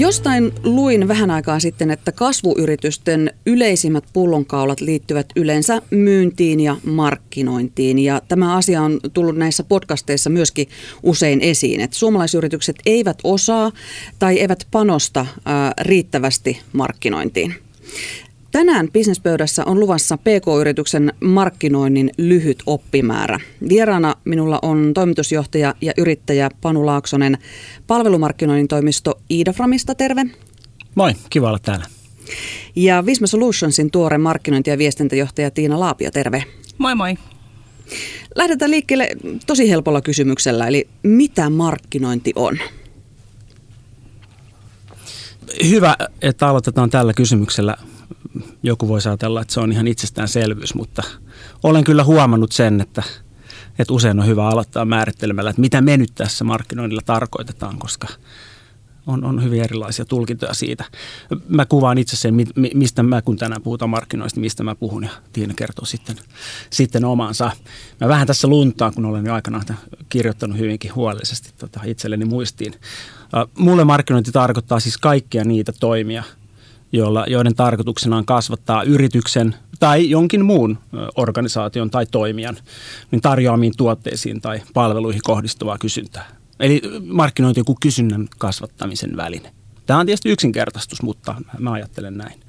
Jostain luin vähän aikaa sitten, että kasvuyritysten yleisimmät pullonkaulat liittyvät yleensä myyntiin ja markkinointiin. Ja tämä asia on tullut näissä podcasteissa myöskin usein esiin, että suomalaisyritykset eivät osaa tai eivät panosta riittävästi markkinointiin. Tänään bisnespöydässä on luvassa PK-yrityksen markkinoinnin lyhyt oppimäärä. Vieraana minulla on toimitusjohtaja ja yrittäjä Panu Laaksonen palvelumarkkinoinnin toimisto Iidaframista. Terve. Moi, kiva olla täällä. Ja Visma Solutionsin tuore markkinointi- ja viestintäjohtaja Tiina Laapio, terve. Moi moi. Lähdetään liikkeelle tosi helpolla kysymyksellä, eli mitä markkinointi on? Hyvä, että aloitetaan tällä kysymyksellä joku voisi ajatella, että se on ihan itsestäänselvyys, mutta olen kyllä huomannut sen, että, että usein on hyvä aloittaa määrittelemällä, että mitä me nyt tässä markkinoinnilla tarkoitetaan, koska on, on hyvin erilaisia tulkintoja siitä. Mä kuvaan itse sen, mistä mä, kun tänään puhutaan markkinoista, mistä mä puhun, ja Tiina kertoo sitten, sitten omansa. Mä vähän tässä luntaan, kun olen jo aikanaan kirjoittanut hyvinkin huolellisesti tota, itselleni muistiin. Mulle markkinointi tarkoittaa siis kaikkia niitä toimia – joilla, joiden tarkoituksena on kasvattaa yrityksen tai jonkin muun organisaation tai toimijan niin tarjoamiin tuotteisiin tai palveluihin kohdistuvaa kysyntää. Eli markkinointi joku kysynnän kasvattamisen väline. Tämä on tietysti yksinkertaistus, mutta mä ajattelen näin.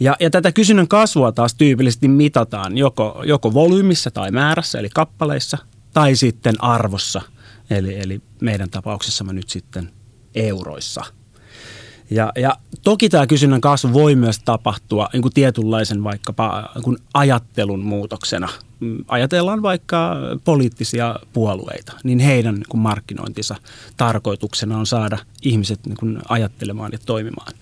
Ja, ja tätä kysynnän kasvua taas tyypillisesti mitataan joko, joko volyymissa tai määrässä, eli kappaleissa, tai sitten arvossa, eli, eli meidän tapauksessamme nyt sitten euroissa – ja, ja toki tämä kysynnän kasvu voi myös tapahtua niin kuin tietynlaisen vaikkapa niin kuin ajattelun muutoksena. Ajatellaan vaikka poliittisia puolueita, niin heidän niin kuin markkinointinsa tarkoituksena on saada ihmiset niin kuin ajattelemaan ja toimimaan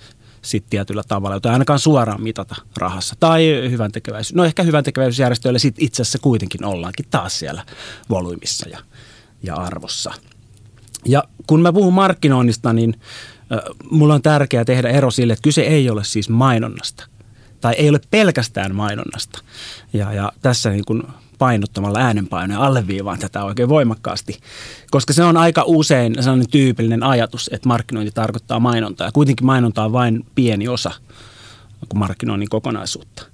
sitten tietyllä tavalla, jota ainakaan suoraan mitata rahassa. Tai hyvän tekeväisyys. No ehkä hyvän tekeväisyysjärjestöillä sitten itse asiassa kuitenkin ollaankin taas siellä volyymissa ja, ja arvossa. Ja kun mä puhun markkinoinnista, niin mulla on tärkeää tehdä ero sille, että kyse ei ole siis mainonnasta. Tai ei ole pelkästään mainonnasta. Ja, ja tässä niin kuin painottamalla äänenpainoja alleviivaan tätä oikein voimakkaasti. Koska se on aika usein sellainen tyypillinen ajatus, että markkinointi tarkoittaa mainontaa. Ja kuitenkin mainonta on vain pieni osa markkinoinnin kokonaisuutta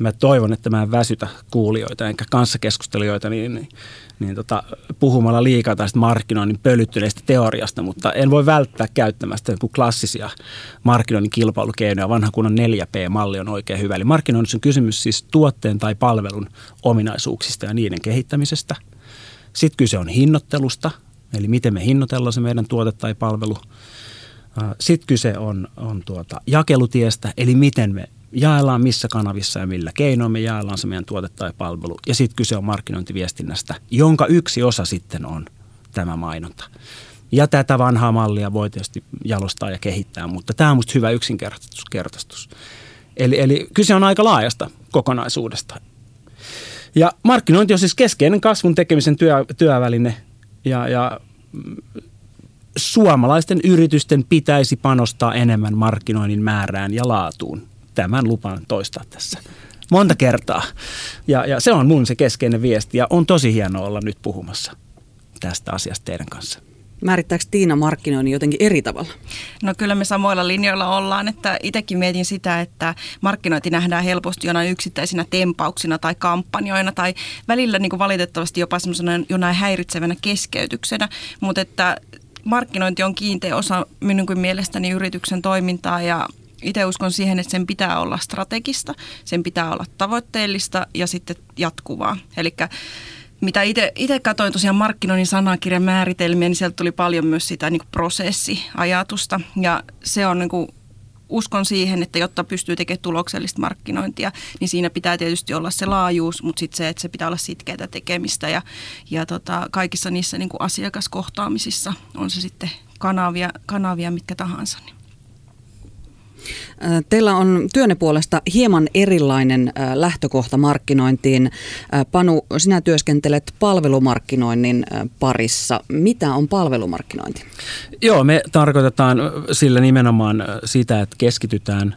mä toivon, että mä en väsytä kuulijoita enkä kanssakeskustelijoita niin, niin, tota, puhumalla liikaa tästä markkinoinnin pölyttyneestä teoriasta, mutta en voi välttää käyttämästä klassisia markkinoinnin kilpailukeinoja. Vanha kunnon 4P-malli on oikein hyvä. Eli markkinoinnissa on kysymys siis tuotteen tai palvelun ominaisuuksista ja niiden kehittämisestä. Sitten kyse on hinnoittelusta, eli miten me hinnoitellaan se meidän tuote tai palvelu. Sitten kyse on, on tuota jakelutiestä, eli miten me jaellaan missä kanavissa ja millä keinoin me jaellaan se meidän tuote tai palvelu. Ja sitten kyse on markkinointiviestinnästä, jonka yksi osa sitten on tämä mainonta. Ja tätä vanhaa mallia voi tietysti jalostaa ja kehittää, mutta tämä on minusta hyvä yksinkertaistus. Eli, eli kyse on aika laajasta kokonaisuudesta. Ja markkinointi on siis keskeinen kasvun tekemisen työ, työväline ja, ja suomalaisten yritysten pitäisi panostaa enemmän markkinoinnin määrään ja laatuun tämän lupaan toistaa tässä monta kertaa. Ja, ja se on mun se keskeinen viesti ja on tosi hienoa olla nyt puhumassa tästä asiasta teidän kanssa. Määrittääkö Tiina markkinoinnin jotenkin eri tavalla? No kyllä me samoilla linjoilla ollaan, että itsekin mietin sitä, että markkinointi nähdään helposti jonain yksittäisinä tempauksina tai kampanjoina tai välillä niin kuin valitettavasti jopa semmoisena jonain häiritsevänä keskeytyksenä, mutta että markkinointi on kiinteä osa minun mielestäni yrityksen toimintaa ja itse uskon siihen, että sen pitää olla strategista, sen pitää olla tavoitteellista ja sitten jatkuvaa. Eli mitä itse katsoin tosiaan markkinoinnin sanakirjan määritelmiä, niin sieltä tuli paljon myös sitä niin kuin prosessiajatusta. Ja se on niin kuin, uskon siihen, että jotta pystyy tekemään tuloksellista markkinointia, niin siinä pitää tietysti olla se laajuus, mutta sitten se, että se pitää olla sitkeää tekemistä. Ja, ja tota, kaikissa niissä niin kuin asiakaskohtaamisissa on se sitten kanavia, kanavia mitkä tahansa. Niin Teillä on työnne puolesta hieman erilainen lähtökohta markkinointiin. Panu, sinä työskentelet palvelumarkkinoinnin parissa. Mitä on palvelumarkkinointi? Joo, me tarkoitetaan sillä nimenomaan sitä, että keskitytään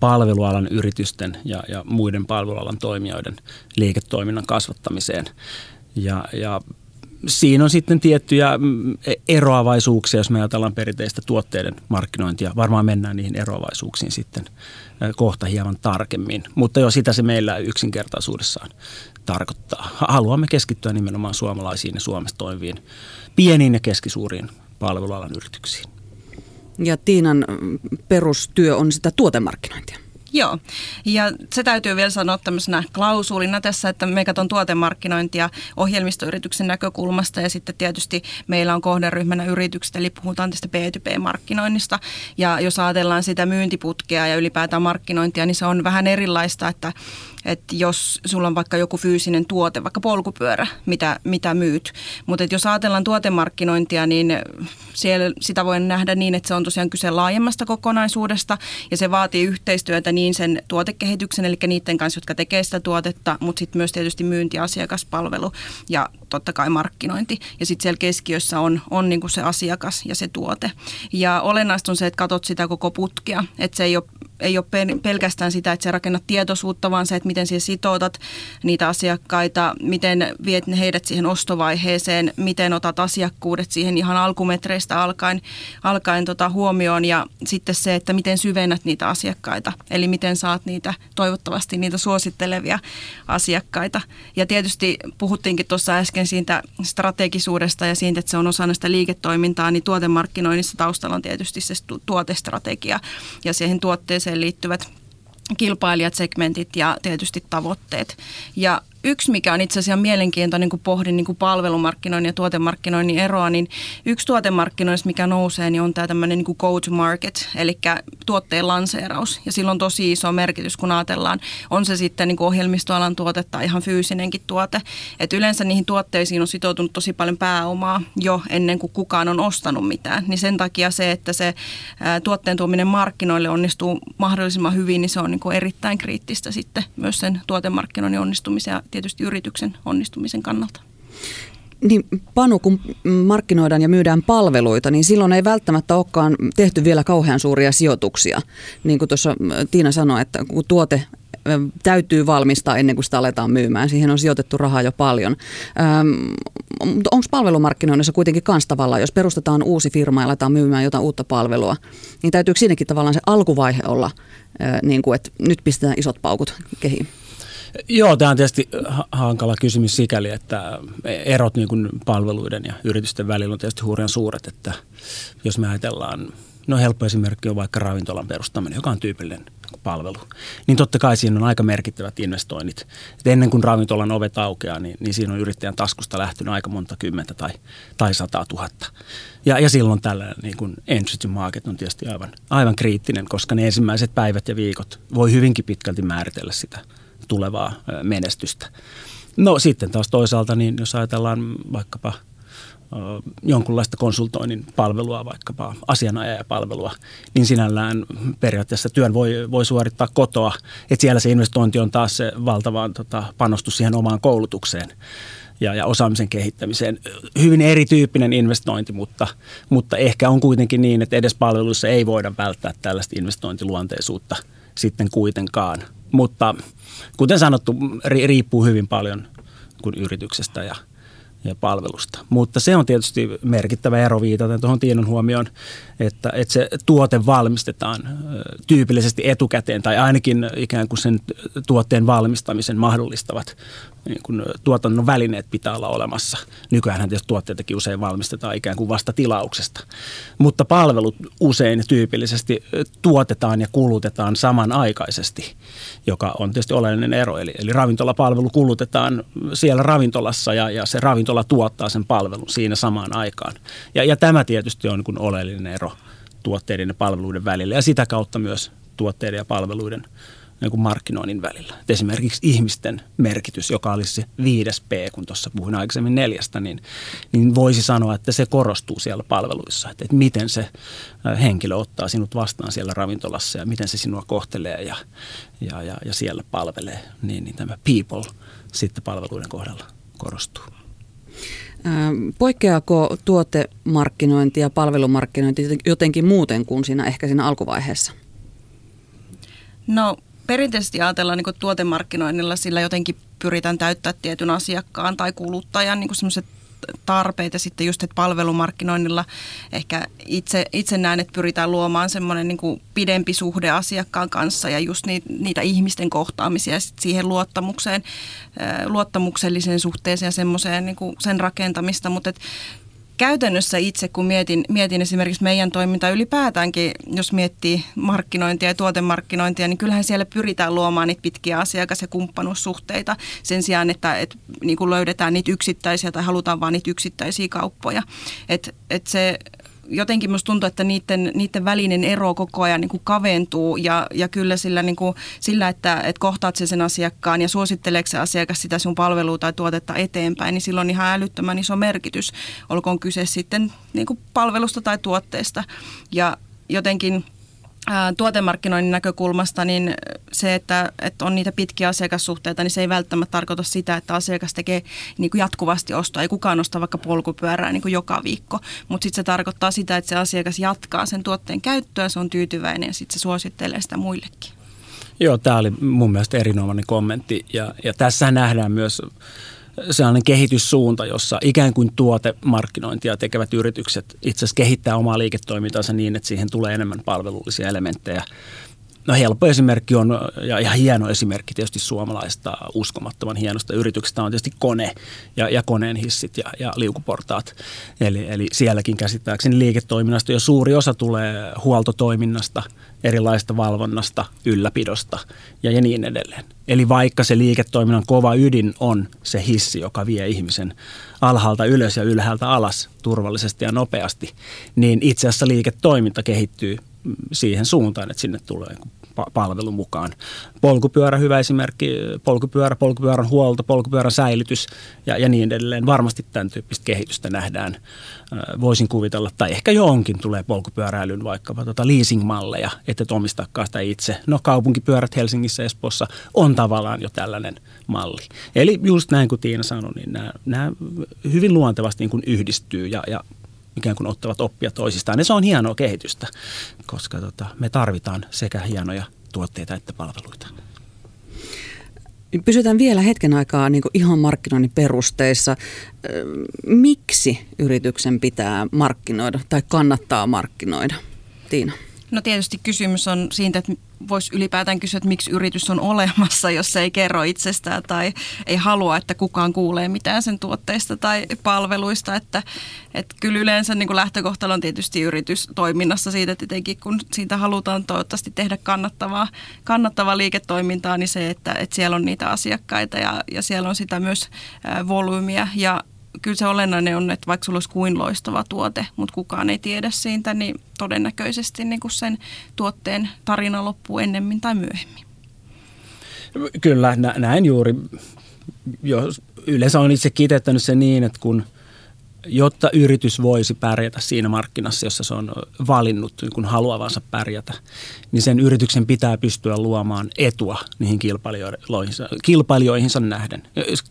palvelualan yritysten ja, ja muiden palvelualan toimijoiden liiketoiminnan kasvattamiseen. Ja, ja siinä on sitten tiettyjä mm, eroavaisuuksia, jos me ajatellaan perinteistä tuotteiden markkinointia. Varmaan mennään niihin eroavaisuuksiin sitten kohta hieman tarkemmin, mutta jo sitä se meillä yksinkertaisuudessaan tarkoittaa. Haluamme keskittyä nimenomaan suomalaisiin ja Suomessa toimiviin pieniin ja keskisuuriin palvelualan yrityksiin. Ja Tiinan perustyö on sitä tuotemarkkinointia. Joo, ja se täytyy vielä sanoa tämmöisenä klausuulina tässä, että me katson tuotemarkkinointia ohjelmistoyrityksen näkökulmasta ja sitten tietysti meillä on kohderyhmänä yritykset, eli puhutaan tästä B2B-markkinoinnista. Ja jos ajatellaan sitä myyntiputkea ja ylipäätään markkinointia, niin se on vähän erilaista, että että jos sulla on vaikka joku fyysinen tuote, vaikka polkupyörä, mitä, mitä myyt. Mutta jos ajatellaan tuotemarkkinointia, niin siellä sitä voi nähdä niin, että se on tosiaan kyse laajemmasta kokonaisuudesta ja se vaatii yhteistyötä niin sen tuotekehityksen, eli niiden kanssa, jotka tekee sitä tuotetta, mutta sitten myös tietysti myynti, asiakaspalvelu ja totta kai markkinointi. Ja sitten siellä keskiössä on, on niinku se asiakas ja se tuote. Ja olennaista on se, että katsot sitä koko putkia, että se ei ole ei ole pelkästään sitä, että sä rakennat tietoisuutta, vaan se, että miten siellä sitoutat niitä asiakkaita, miten viet heidät siihen ostovaiheeseen, miten otat asiakkuudet siihen ihan alkumetreistä alkaen, alkaen tota huomioon ja sitten se, että miten syvennät niitä asiakkaita, eli miten saat niitä toivottavasti niitä suosittelevia asiakkaita. Ja tietysti puhuttiinkin tuossa äsken siitä strategisuudesta ja siitä, että se on osa näistä liiketoimintaa, niin tuotemarkkinoinnissa taustalla on tietysti se tuotestrategia ja siihen tuotteeseen liittyvät kilpailijat, segmentit ja tietysti tavoitteet. Ja yksi, mikä on itse asiassa mielenkiintoinen, kun pohdin niin kuin palvelumarkkinoinnin ja tuotemarkkinoinnin eroa, niin yksi tuotemarkkinoista, mikä nousee, niin on tämä tämmöinen niin go to market, eli tuotteen lanseeraus. Ja sillä on tosi iso merkitys, kun ajatellaan, on se sitten niin kuin ohjelmistoalan tuote tai ihan fyysinenkin tuote. Et yleensä niihin tuotteisiin on sitoutunut tosi paljon pääomaa jo ennen kuin kukaan on ostanut mitään. Niin sen takia se, että se tuotteen tuominen markkinoille onnistuu mahdollisimman hyvin, niin se on niin kuin erittäin kriittistä sitten myös sen tuotemarkkinoinnin onnistumisen tietysti yrityksen onnistumisen kannalta. Niin Panu, kun markkinoidaan ja myydään palveluita, niin silloin ei välttämättä olekaan tehty vielä kauhean suuria sijoituksia. Niin kuin tuossa Tiina sanoi, että kun tuote täytyy valmistaa ennen kuin sitä aletaan myymään. Siihen on sijoitettu rahaa jo paljon. mutta onko palvelumarkkinoinnissa kuitenkin kans tavallaan, jos perustetaan uusi firma ja aletaan myymään jotain uutta palvelua, niin täytyykö siinäkin tavallaan se alkuvaihe olla, niin kuin, että nyt pistetään isot paukut kehiin? Joo, tämä on tietysti hankala kysymys sikäli, että erot niin kuin palveluiden ja yritysten välillä on tietysti hurjan suuret, että jos me ajatellaan, no helppo esimerkki on vaikka ravintolan perustaminen, joka on tyypillinen palvelu, niin totta kai siinä on aika merkittävät investoinnit. Et ennen kuin ravintolan ovet aukeaa, niin, niin siinä on yrittäjän taskusta lähtenyt aika monta kymmentä tai, tai sataa tuhatta. Ja, ja silloin tällainen niin kuin entry to market on tietysti aivan, aivan kriittinen, koska ne ensimmäiset päivät ja viikot voi hyvinkin pitkälti määritellä sitä tulevaa menestystä. No sitten taas toisaalta, niin jos ajatellaan vaikkapa jonkunlaista konsultoinnin palvelua, vaikkapa asianajajapalvelua, niin sinällään periaatteessa työn voi, voi suorittaa kotoa. Että siellä se investointi on taas se valtava tota, panostus siihen omaan koulutukseen ja, ja osaamisen kehittämiseen. Hyvin erityyppinen investointi, mutta, mutta ehkä on kuitenkin niin, että edes palveluissa ei voida välttää tällaista investointiluonteisuutta sitten kuitenkaan. Mutta kuten sanottu, riippuu hyvin paljon kuin yrityksestä ja, ja palvelusta. Mutta se on tietysti merkittävä ero viitaten tuohon tiedon huomioon, että, että se tuote valmistetaan tyypillisesti etukäteen tai ainakin ikään kuin sen tuotteen valmistamisen mahdollistavat niin kuin tuotannon välineet pitää olla olemassa. Nykyään tietysti tuotteitakin usein valmistetaan ikään kuin vasta tilauksesta. Mutta palvelut usein tyypillisesti tuotetaan ja kulutetaan samanaikaisesti, joka on tietysti oleellinen ero. Eli, eli ravintolapalvelu kulutetaan siellä ravintolassa ja, ja se ravintola tuottaa sen palvelun siinä samaan aikaan. Ja, ja tämä tietysti on niin oleellinen ero tuotteiden ja palveluiden välillä ja sitä kautta myös tuotteiden ja palveluiden – niin kuin markkinoinnin välillä. Et esimerkiksi ihmisten merkitys, joka olisi se viides P, kun tuossa puhuin aikaisemmin neljästä, niin, niin voisi sanoa, että se korostuu siellä palveluissa. Että, että miten se henkilö ottaa sinut vastaan siellä ravintolassa ja miten se sinua kohtelee ja, ja, ja, ja siellä palvelee. Niin, niin tämä people sitten palveluiden kohdalla korostuu. Poikkeako tuotemarkkinointi ja palvelumarkkinointi jotenkin muuten kuin siinä ehkä siinä alkuvaiheessa? No perinteisesti ajatellaan niin tuotemarkkinoinnilla sillä jotenkin pyritään täyttää tietyn asiakkaan tai kuluttajan niin semmoiset tarpeet ja sitten just, että palvelumarkkinoinnilla ehkä itse, itse näen, että pyritään luomaan semmoinen niin pidempi suhde asiakkaan kanssa ja just niitä, niitä ihmisten kohtaamisia ja siihen luottamukseen, luottamukselliseen suhteeseen ja semmoiseen niin sen rakentamista, mutta käytännössä itse, kun mietin, mietin esimerkiksi meidän toimintaa ylipäätäänkin, jos miettii markkinointia ja tuotemarkkinointia, niin kyllähän siellä pyritään luomaan niitä pitkiä asiakas- ja kumppanuussuhteita sen sijaan, että, että niin kuin löydetään niitä yksittäisiä tai halutaan vain niitä yksittäisiä kauppoja. Et, et se jotenkin musta tuntuu, että niiden, niiden välinen ero koko ajan niin kuin kaventuu ja, ja kyllä sillä, niin kuin, sillä että, että kohtaat sen asiakkaan ja suositteleeko se asiakas sitä sun palvelua tai tuotetta eteenpäin, niin sillä on ihan älyttömän iso merkitys, olkoon kyse sitten niin kuin palvelusta tai tuotteesta. Ja jotenkin – tuotemarkkinoinnin näkökulmasta, niin se, että, että on niitä pitkiä asiakassuhteita, niin se ei välttämättä tarkoita sitä, että asiakas tekee niin kuin jatkuvasti ostoa. Ei kukaan osta vaikka polkupyörää niin kuin joka viikko, mutta sitten se tarkoittaa sitä, että se asiakas jatkaa sen tuotteen käyttöä, se on tyytyväinen ja sitten se suosittelee sitä muillekin. Joo, tämä oli mun mielestä erinomainen kommentti ja, ja tässä nähdään myös sellainen kehityssuunta, jossa ikään kuin tuotemarkkinointia tekevät yritykset itse asiassa kehittää omaa liiketoimintaansa niin, että siihen tulee enemmän palvelullisia elementtejä. No helppo esimerkki on, ja ihan hieno esimerkki tietysti suomalaista uskomattoman hienosta yrityksestä on tietysti kone ja, ja koneen hissit ja, ja liukuportaat. Eli, eli sielläkin käsittääkseni liiketoiminnasta jo suuri osa tulee huoltotoiminnasta – erilaista valvonnasta, ylläpidosta ja, ja niin edelleen. Eli vaikka se liiketoiminnan kova ydin on se hissi, joka vie ihmisen alhaalta ylös ja ylhäältä alas turvallisesti ja nopeasti, niin itse asiassa liiketoiminta kehittyy siihen suuntaan, että sinne tulee palvelu mukaan. Polkupyörä, hyvä esimerkki, polkupyörä, polkupyörän huolto, polkupyörän säilytys ja, ja niin edelleen. Varmasti tämän tyyppistä kehitystä nähdään. Voisin kuvitella, tai ehkä jo onkin, tulee polkupyöräilyn vaikkapa tota leasing-malleja, että et omistakaan sitä itse. No kaupunkipyörät Helsingissä ja Espoossa on tavallaan jo tällainen malli. Eli just näin kuin Tiina sanoi, niin nämä, nämä hyvin luontevasti niin kuin yhdistyy ja, ja ikään kuin ottavat oppia toisistaan. Ja se on hienoa kehitystä, koska tota, me tarvitaan sekä hienoja tuotteita että palveluita. Pysytään vielä hetken aikaa niin ihan markkinoinnin perusteissa. Miksi yrityksen pitää markkinoida tai kannattaa markkinoida? Tiina. No tietysti kysymys on siitä, että voisi ylipäätään kysyä, että miksi yritys on olemassa, jos se ei kerro itsestään tai ei halua, että kukaan kuulee mitään sen tuotteista tai palveluista. Että, että kyllä yleensä niin kuin lähtökohtalo on tietysti yritystoiminnassa siitä, että tietenkin kun siitä halutaan toivottavasti tehdä kannattavaa, kannattavaa liiketoimintaa, niin se, että, että siellä on niitä asiakkaita ja, ja siellä on sitä myös volyymiä ja kyllä se olennainen on, että vaikka sulla olisi kuin loistava tuote, mutta kukaan ei tiedä siitä, niin todennäköisesti niin kuin sen tuotteen tarina loppuu ennemmin tai myöhemmin. Kyllä, näin juuri. Jos yleensä on itse kiteyttänyt sen niin, että kun – jotta yritys voisi pärjätä siinä markkinassa, jossa se on valinnut niin kun haluavansa pärjätä, niin sen yrityksen pitää pystyä luomaan etua niihin kilpailijoihinsa, kilpailijoihinsa nähden.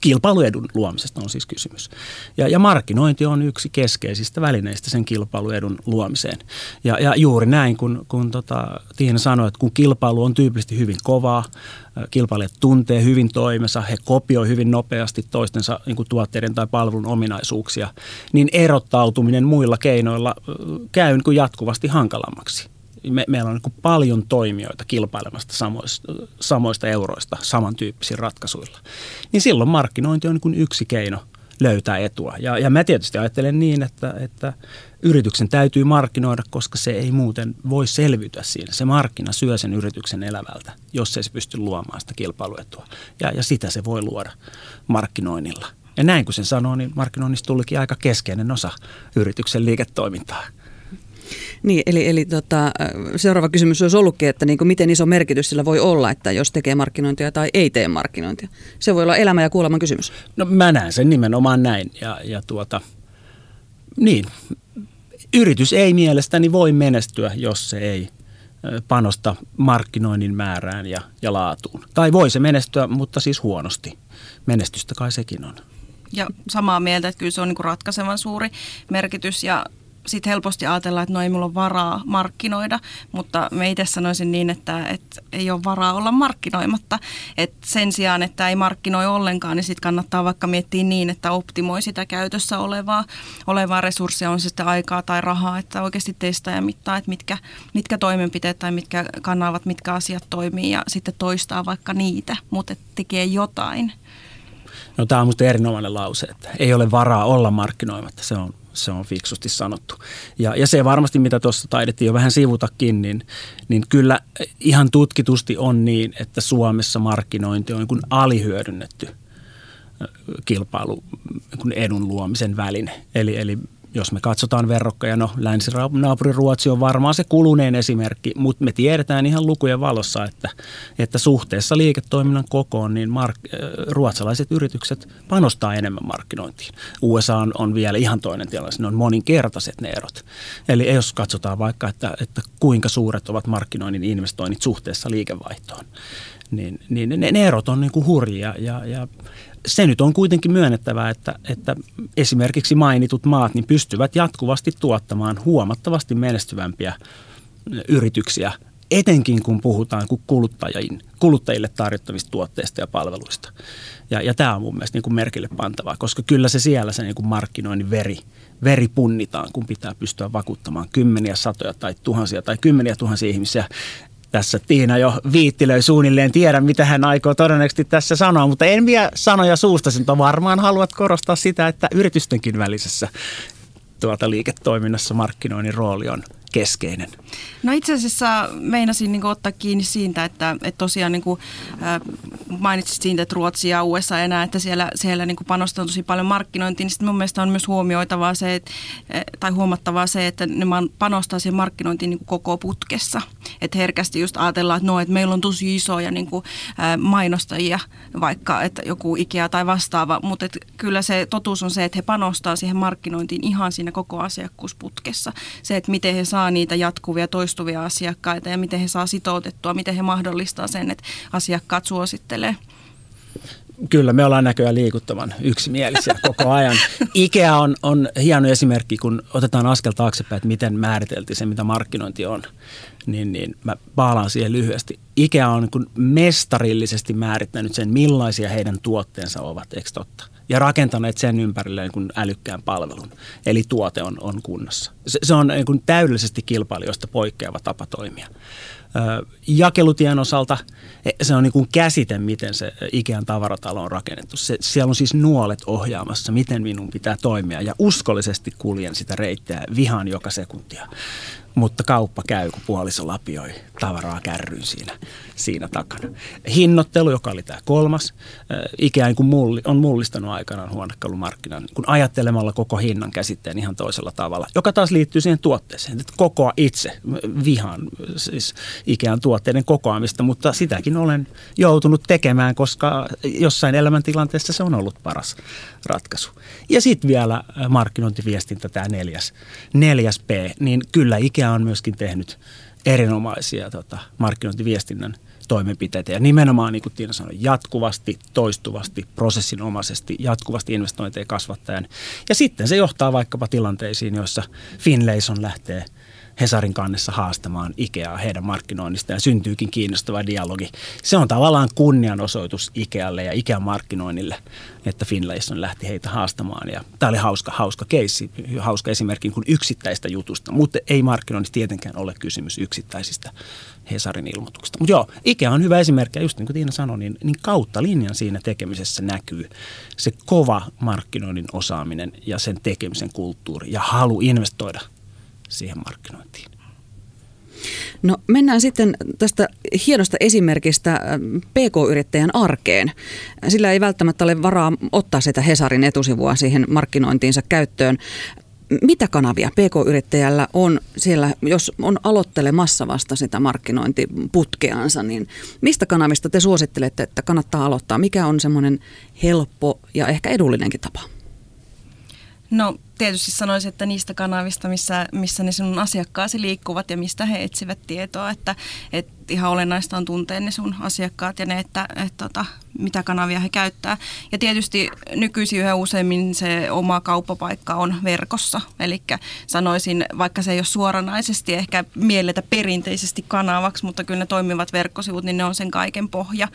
Kilpailuedun luomisesta on siis kysymys. Ja, ja markkinointi on yksi keskeisistä välineistä sen kilpailuedun luomiseen. Ja, ja juuri näin, kun, kun tota, Tiina sanoi, että kun kilpailu on tyypillisesti hyvin kovaa, kilpailijat tuntee hyvin toimensa, he kopioivat hyvin nopeasti toistensa niin tuotteiden tai palvelun ominaisuuksia, niin erottautuminen muilla keinoilla käy niin kuin jatkuvasti hankalammaksi. Me, meillä on niin kuin paljon toimijoita kilpailemasta samoista, samoista euroista samantyyppisillä ratkaisuilla. Niin silloin markkinointi on niin kuin yksi keino – löytää etua. Ja, ja mä tietysti ajattelen niin, että, että yrityksen täytyy markkinoida, koska se ei muuten voi selviytyä siinä. Se markkina syö sen yrityksen elävältä, jos ei se pysty luomaan sitä kilpailuetua. Ja, ja sitä se voi luoda markkinoinnilla. Ja näin kuin sen sanoo, niin markkinoinnista tulikin aika keskeinen osa yrityksen liiketoimintaa. Niin, eli, eli tota, seuraava kysymys olisi ollutkin, että niin kuin miten iso merkitys sillä voi olla, että jos tekee markkinointia tai ei tee markkinointia. Se voi olla elämä ja kuolema kysymys. No mä näen sen nimenomaan näin ja, ja tuota, niin, yritys ei mielestäni voi menestyä, jos se ei panosta markkinoinnin määrään ja, ja laatuun. Tai voi se menestyä, mutta siis huonosti. Menestystä kai sekin on. Ja samaa mieltä, että kyllä se on niin kuin ratkaisevan suuri merkitys ja sitten helposti ajatellaan, että no ei mulla ole varaa markkinoida, mutta me itse sanoisin niin, että, että ei ole varaa olla markkinoimatta. Et sen sijaan, että ei markkinoi ollenkaan, niin sitten kannattaa vaikka miettiä niin, että optimoi sitä käytössä olevaa, olevaa resurssia, on se sitten aikaa tai rahaa, että oikeasti testaa ja mittaa, että mitkä, mitkä toimenpiteet tai mitkä kanavat, mitkä asiat toimii ja sitten toistaa vaikka niitä, mutta tekee jotain. No tämä on minusta erinomainen lause, että ei ole varaa olla markkinoimatta. Se on, se on fiksusti sanottu. Ja, ja se varmasti, mitä tuossa taidettiin jo vähän sivutakin, niin, niin kyllä ihan tutkitusti on niin, että Suomessa markkinointi on niin kuin alihyödynnetty kilpailu niin edun luomisen väline. Eli, eli jos me katsotaan verrokkeja, no länsinaapuri Ruotsi on varmaan se kuluneen esimerkki, mutta me tiedetään ihan lukujen valossa, että, että suhteessa liiketoiminnan kokoon, niin mark, äh, ruotsalaiset yritykset panostaa enemmän markkinointiin. USA on, on vielä ihan toinen tilanne, ne on moninkertaiset ne erot. Eli jos katsotaan vaikka, että, että kuinka suuret ovat markkinoinnin investoinnit suhteessa liikevaihtoon, niin, niin ne, ne erot on niin kuin hurjia ja, ja se nyt on kuitenkin myönnettävää, että, että esimerkiksi mainitut maat niin pystyvät jatkuvasti tuottamaan huomattavasti menestyvämpiä yrityksiä, etenkin kun puhutaan kuluttajien, kuluttajille tarjottavista tuotteista ja palveluista. Ja, ja tämä on mun mielestä niin kuin merkille pantavaa, koska kyllä se siellä se niin kuin markkinoinnin veri, veri punnitaan, kun pitää pystyä vakuuttamaan kymmeniä, satoja tai tuhansia tai kymmeniä tuhansia ihmisiä tässä Tiina jo viittilöi suunnilleen. Tiedän, mitä hän aikoo todennäköisesti tässä sanoa, mutta en vie sanoja suusta, mutta varmaan haluat korostaa sitä, että yritystenkin välisessä tuota liiketoiminnassa markkinoinnin rooli on keskeinen? No itse asiassa meinasin niin ottaa kiinni siitä, että, että tosiaan niin kuin, äh, mainitsit siitä, että Ruotsi ja USA enää, että siellä, siellä niin panostaa tosi paljon markkinointiin, niin sitten mun mielestä on myös huomioitavaa se, että, tai huomattavaa se, että ne panostaa siihen markkinointiin niin koko putkessa. Että herkästi just ajatellaan, että no, että meillä on tosi isoja niin kuin, äh, mainostajia, vaikka että joku Ikea tai vastaava, mutta että kyllä se totuus on se, että he panostaa siihen markkinointiin ihan siinä koko asiakkuusputkessa. Se, että miten he saa niitä jatkuvia, toistuvia asiakkaita ja miten he saa sitoutettua, miten he mahdollistaa sen, että asiakkaat suosittelee. Kyllä, me ollaan näköjään liikuttavan yksimielisiä koko ajan. IKEA on, on hieno esimerkki, kun otetaan askel taaksepäin, että miten määriteltiin se, mitä markkinointi on. Niin, niin mä paalaan siihen lyhyesti. IKEA on niin mestarillisesti määrittänyt sen, millaisia heidän tuotteensa ovat, eikö totta? Ja rakentaneet sen ympärille niin kuin älykkään palvelun. Eli tuote on, on kunnossa. Se, se on niin kuin täydellisesti kilpailijoista poikkeava tapa toimia. Jakelutien osalta e, se on niin kuin käsite, miten se Ikean tavaratalo on rakennettu. Se, siellä on siis nuolet ohjaamassa, miten minun pitää toimia ja uskollisesti kuljen sitä reittiä vihan joka sekuntia mutta kauppa käy, kun puoliso lapioi tavaraa kärryyn siinä, siinä takana. Hinnoittelu, joka oli tämä kolmas, ikään kuin mulli, on mullistanut aikanaan huonekalumarkkinan, kun ajattelemalla koko hinnan käsitteen ihan toisella tavalla, joka taas liittyy siihen tuotteeseen, että kokoa itse, vihan siis ikään tuotteiden kokoamista, mutta sitäkin olen joutunut tekemään, koska jossain elämäntilanteessa se on ollut paras ratkaisu. Ja sitten vielä markkinointiviestintä, tämä neljäs, neljäs P, niin kyllä Ikea on myöskin tehnyt erinomaisia tota, markkinointiviestinnän toimenpiteitä ja nimenomaan, niin kuin Tiina sanoi, jatkuvasti, toistuvasti, prosessinomaisesti, jatkuvasti investointeja kasvattajan. Ja sitten se johtaa vaikkapa tilanteisiin, joissa Finlayson lähtee – Hesarin kannessa haastamaan Ikeaa heidän markkinoinnista ja syntyykin kiinnostava dialogi. Se on tavallaan kunnianosoitus Ikealle ja Ikean markkinoinnille, että Finlayson lähti heitä haastamaan. Ja tämä oli hauska, hauska keissi, hauska esimerkki kuin yksittäistä jutusta, mutta ei markkinoinnissa tietenkään ole kysymys yksittäisistä Hesarin ilmoituksista. Mutta joo, Ikea on hyvä esimerkki, ja just niin kuin Tiina sanoi, niin, niin kautta linjan siinä tekemisessä näkyy se kova markkinoinnin osaaminen ja sen tekemisen kulttuuri ja halu investoida – siihen markkinointiin. No mennään sitten tästä hienosta esimerkistä äh, PK-yrittäjän arkeen. Sillä ei välttämättä ole varaa ottaa sitä Hesarin etusivua siihen markkinointiinsa käyttöön. Mitä kanavia PK-yrittäjällä on siellä, jos on aloittelemassa vasta sitä markkinointiputkeansa, niin mistä kanavista te suosittelette, että kannattaa aloittaa? Mikä on semmoinen helppo ja ehkä edullinenkin tapa? No tietysti sanoisin, että niistä kanavista, missä, missä ne sinun asiakkaasi liikkuvat ja mistä he etsivät tietoa. Että, et ihan olennaista on tuntea ne sun asiakkaat ja ne, että, että, että tota, mitä kanavia he käyttää. Ja tietysti nykyisin yhä useimmin se oma kauppapaikka on verkossa. Eli sanoisin, vaikka se ei ole suoranaisesti ehkä mielletä perinteisesti kanavaksi, mutta kyllä ne toimivat verkkosivut, niin ne on sen kaiken pohja.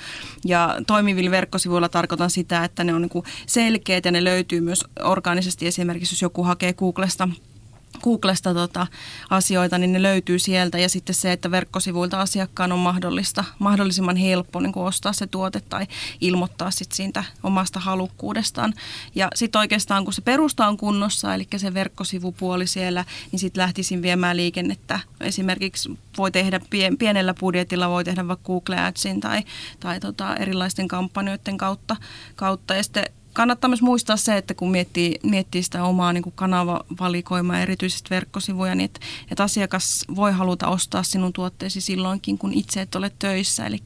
Ja toimivilla verkkosivuilla tarkoitan sitä, että ne on niin selkeät ja ne löytyy myös orgaanisesti. Esimerkiksi jos joku hakee Googlesta Googlesta tota, asioita, niin ne löytyy sieltä. Ja sitten se, että verkkosivuilta asiakkaan on mahdollista, mahdollisimman helppo niin kuin ostaa se tuote tai ilmoittaa sit siitä omasta halukkuudestaan. Ja sitten oikeastaan, kun se perusta on kunnossa, eli se verkkosivupuoli siellä, niin sitten lähtisin viemään liikennettä. Esimerkiksi voi tehdä pien, pienellä budjetilla, voi tehdä vaikka Google Adsin tai, tai tota, erilaisten kampanjoiden kautta. kautta. Ja sitten kannattaa myös muistaa se, että kun miettii, miettii sitä omaa niin kuin kanavavalikoimaa, erityisesti verkkosivuja, niin että, että asiakas voi haluta ostaa sinun tuotteesi silloinkin, kun itse et ole töissä. Eli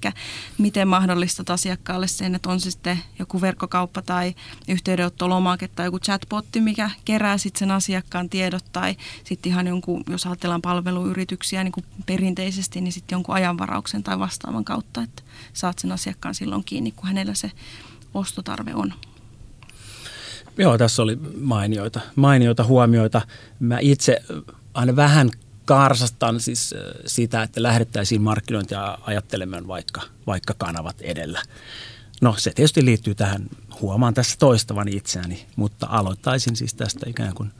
miten mahdollistat asiakkaalle sen, että on se sitten joku verkkokauppa tai yhteydenottolomake tai joku chatbotti, mikä kerää sitten sen asiakkaan tiedot tai sitten ihan jonkun, jos ajatellaan palveluyrityksiä niin kuin perinteisesti, niin sitten jonkun ajanvarauksen tai vastaavan kautta, että saat sen asiakkaan silloin kiinni, kun hänellä se ostotarve on. Joo, tässä oli mainioita, mainioita huomioita. Mä itse aina vähän karsastan siis sitä, että lähdettäisiin markkinointia ajattelemaan vaikka, vaikka kanavat edellä. No se tietysti liittyy tähän, huomaan tässä toistavani itseäni, mutta aloittaisin siis tästä ikään kuin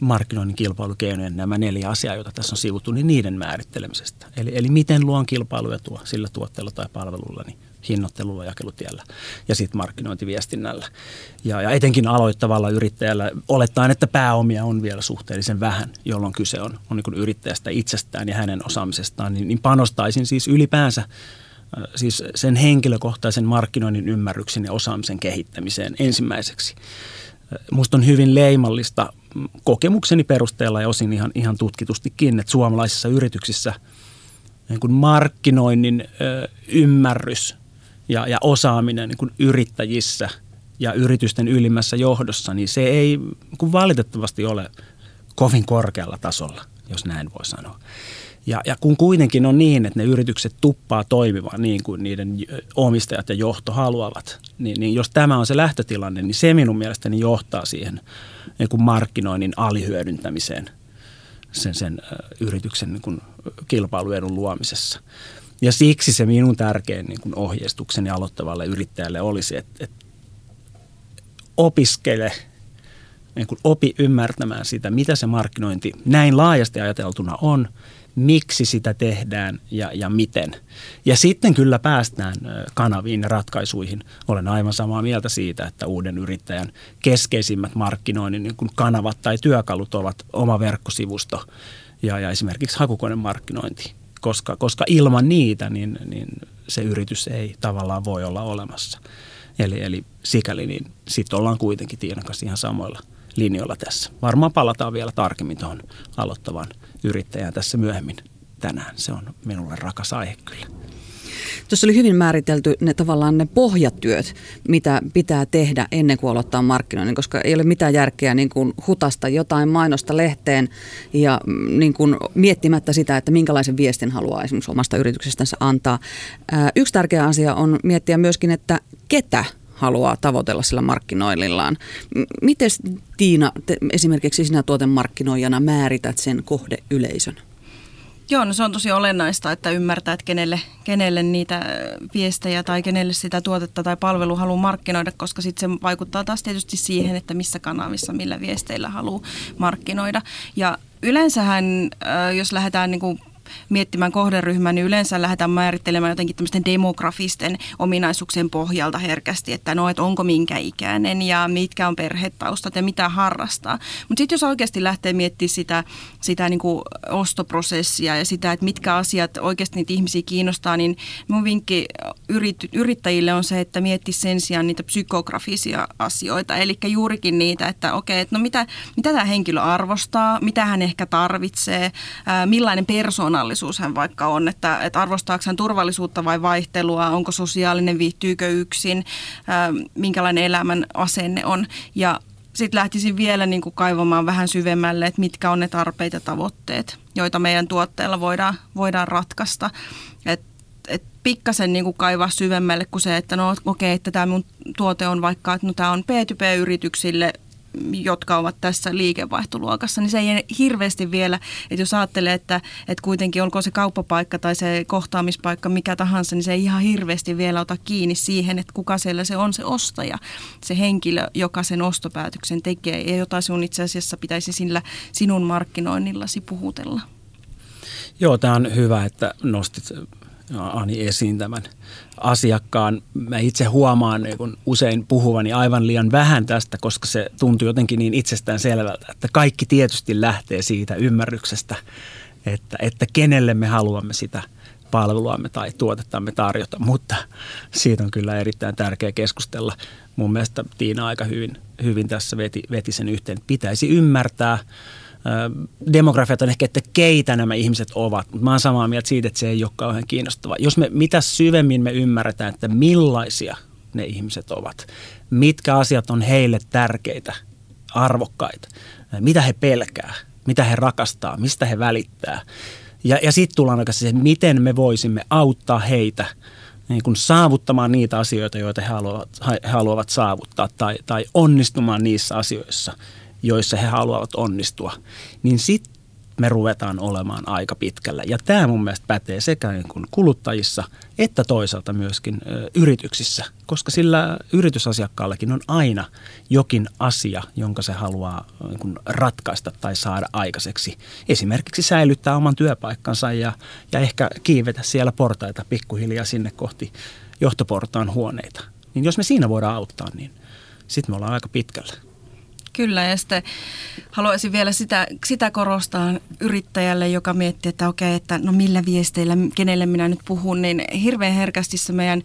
markkinoinnin kilpailukeinojen nämä neljä asiaa, joita tässä on sivuttu, niin niiden määrittelemisestä. Eli, eli miten luon kilpailuetua sillä tuotteella tai palvelulla, niin hinnoittelulla, jakelutiellä ja sitten markkinointiviestinnällä. Ja, ja etenkin aloittavalla yrittäjällä olettaen, että pääomia on vielä suhteellisen vähän, jolloin kyse on, on niin yrittäjästä itsestään ja hänen osaamisestaan, niin, niin panostaisin siis ylipäänsä äh, siis sen henkilökohtaisen markkinoinnin ymmärryksen ja osaamisen kehittämiseen ensimmäiseksi. Äh, musta on hyvin leimallista mm, kokemukseni perusteella ja osin ihan, ihan tutkitustikin, että suomalaisissa yrityksissä niin kuin markkinoinnin ö, ymmärrys ja, ja osaaminen niin kuin yrittäjissä ja yritysten ylimmässä johdossa, niin se ei kun valitettavasti ole kovin korkealla tasolla, jos näin voi sanoa. Ja, ja kun kuitenkin on niin, että ne yritykset tuppaa toimimaan niin kuin niiden omistajat ja johto haluavat, niin, niin jos tämä on se lähtötilanne, niin se minun mielestäni johtaa siihen niin kuin markkinoinnin alihyödyntämiseen sen, sen yrityksen niin kuin kilpailuedun luomisessa. Ja siksi se minun tärkein niin kuin ohjeistukseni aloittavalle yrittäjälle olisi, että, että opiskele, niin kuin opi ymmärtämään sitä, mitä se markkinointi näin laajasti ajateltuna on, miksi sitä tehdään ja, ja miten. Ja sitten kyllä päästään kanaviin ja ratkaisuihin. Olen aivan samaa mieltä siitä, että uuden yrittäjän keskeisimmät markkinoinnin niin kuin kanavat tai työkalut ovat oma verkkosivusto ja, ja esimerkiksi hakukonemarkkinointi koska, koska ilman niitä niin, niin se yritys ei tavallaan voi olla olemassa. Eli, eli sikäli niin sitten ollaan kuitenkin Tiinan kanssa ihan samoilla linjoilla tässä. Varmaan palataan vielä tarkemmin tuohon aloittavan yrittäjään tässä myöhemmin tänään. Se on minulle rakas aihe kyllä. Tuossa oli hyvin määritelty ne tavallaan ne pohjatyöt, mitä pitää tehdä ennen kuin aloittaa markkinoinnin, koska ei ole mitään järkeä niin kuin hutasta jotain mainosta lehteen ja mm, niin kuin miettimättä sitä, että minkälaisen viestin haluaa esimerkiksi omasta yrityksestänsä antaa. Yksi tärkeä asia on miettiä myöskin, että ketä haluaa tavoitella sillä markkinoillillaan. Miten Tiina, te, esimerkiksi sinä tuotemarkkinoijana määrität sen kohdeyleisön? Joo, no se on tosi olennaista, että ymmärtää, että kenelle, kenelle niitä viestejä tai kenelle sitä tuotetta tai palvelua haluaa markkinoida, koska sitten se vaikuttaa taas tietysti siihen, että missä kanavissa, millä viesteillä haluaa markkinoida. Ja yleensähän, jos lähdetään niin kuin miettimään kohderyhmää, niin yleensä lähdetään määrittelemään jotenkin tämmöisten demografisten ominaisuuksien pohjalta herkästi, että no, että onko minkä ikäinen ja mitkä on perhetaustat ja mitä harrastaa. Mutta sitten jos oikeasti lähtee miettimään sitä, sitä niin kuin ostoprosessia ja sitä, että mitkä asiat oikeasti niitä ihmisiä kiinnostaa, niin mun vinkki yrit, yrittäjille on se, että mietti sen sijaan niitä psykografisia asioita, eli juurikin niitä, että okei, että no mitä, mitä tämä henkilö arvostaa, mitä hän ehkä tarvitsee, ää, millainen persoona persoonallisuus hän vaikka on, että, että arvostaako hän turvallisuutta vai vaihtelua, onko sosiaalinen, viihtyykö yksin, ää, minkälainen elämän asenne on. Ja sitten lähtisin vielä niin kuin kaivamaan vähän syvemmälle, että mitkä on ne tarpeet ja tavoitteet, joita meidän tuotteella voidaan, voidaan ratkaista. Et pikkasen niin kuin kaivaa syvemmälle kuin se, että no okei, okay, että tämä mun tuote on vaikka, että no tämä on B2B-yrityksille jotka ovat tässä liikevaihtoluokassa, niin se ei hirveästi vielä, että jos ajattelee, että, että kuitenkin olkoon se kauppapaikka tai se kohtaamispaikka mikä tahansa, niin se ei ihan hirveästi vielä ota kiinni siihen, että kuka siellä se on se ostaja, se henkilö, joka sen ostopäätöksen tekee ja jota sinun itse asiassa pitäisi sillä sinun markkinoinnillasi puhutella. Joo, tämä on hyvä, että nostit Ani esiin tämän asiakkaan. Mä itse huomaan niin kun usein puhuvani aivan liian vähän tästä, koska se tuntuu jotenkin niin itsestään selvältä, että kaikki tietysti lähtee siitä ymmärryksestä, että, että kenelle me haluamme sitä palveluamme tai tuotettamme tarjota, mutta siitä on kyllä erittäin tärkeä keskustella. Mun mielestä Tiina aika hyvin, hyvin tässä veti, veti sen yhteen. Pitäisi ymmärtää – demografiat on ehkä, että keitä nämä ihmiset ovat, mutta mä oon samaa mieltä siitä, että se ei ole kauhean kiinnostavaa. Jos me mitä syvemmin me ymmärretään, että millaisia ne ihmiset ovat, mitkä asiat on heille tärkeitä, arvokkaita, mitä he pelkää, mitä he rakastaa, mistä he välittää. Ja, ja sitten tullaan aika siihen, miten me voisimme auttaa heitä niin kuin saavuttamaan niitä asioita, joita he haluavat, he haluavat saavuttaa tai, tai onnistumaan niissä asioissa – joissa he haluavat onnistua, niin sitten me ruvetaan olemaan aika pitkällä. Ja tämä mun mielestä pätee sekä niin kuin kuluttajissa että toisaalta myöskin ö, yrityksissä, koska sillä yritysasiakkaallakin on aina jokin asia, jonka se haluaa niin kuin ratkaista tai saada aikaiseksi. Esimerkiksi säilyttää oman työpaikkansa ja, ja ehkä kiivetä siellä portaita pikkuhiljaa sinne kohti johtoportaan huoneita. Niin jos me siinä voidaan auttaa, niin sitten me ollaan aika pitkällä. Kyllä, ja sitten haluaisin vielä sitä, sitä korostaa yrittäjälle, joka miettii, että okei, että no millä viesteillä, kenelle minä nyt puhun, niin hirveän herkästi se meidän,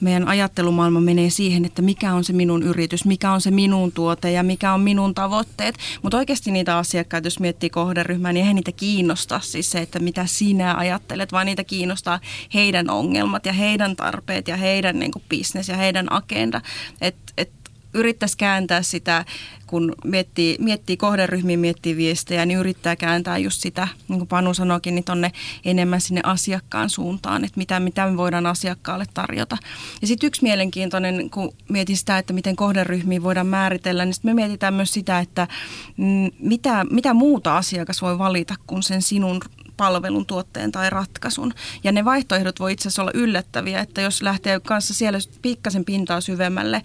meidän ajattelumaailma menee siihen, että mikä on se minun yritys, mikä on se minun tuote ja mikä on minun tavoitteet. Mutta oikeasti niitä asiakkaita, jos miettii kohderyhmää, niin eihän niitä kiinnosta siis se, että mitä sinä ajattelet, vaan niitä kiinnostaa heidän ongelmat ja heidän tarpeet ja heidän niin bisnes ja heidän agenda. Että et yrittäisi kääntää sitä, kun miettii, miettii kohderyhmiä, miettii viestejä, niin yrittää kääntää just sitä, niin kuin Panu sanoikin, niin tonne enemmän sinne asiakkaan suuntaan, että mitä, mitä me voidaan asiakkaalle tarjota. Ja sitten yksi mielenkiintoinen, kun mietin sitä, että miten kohderyhmiä voidaan määritellä, niin sitten me mietitään myös sitä, että mm, mitä, mitä muuta asiakas voi valita kuin sen sinun palvelun, tuotteen tai ratkaisun. Ja ne vaihtoehdot voi itse asiassa olla yllättäviä, että jos lähtee kanssa siellä pikkasen pintaa syvemmälle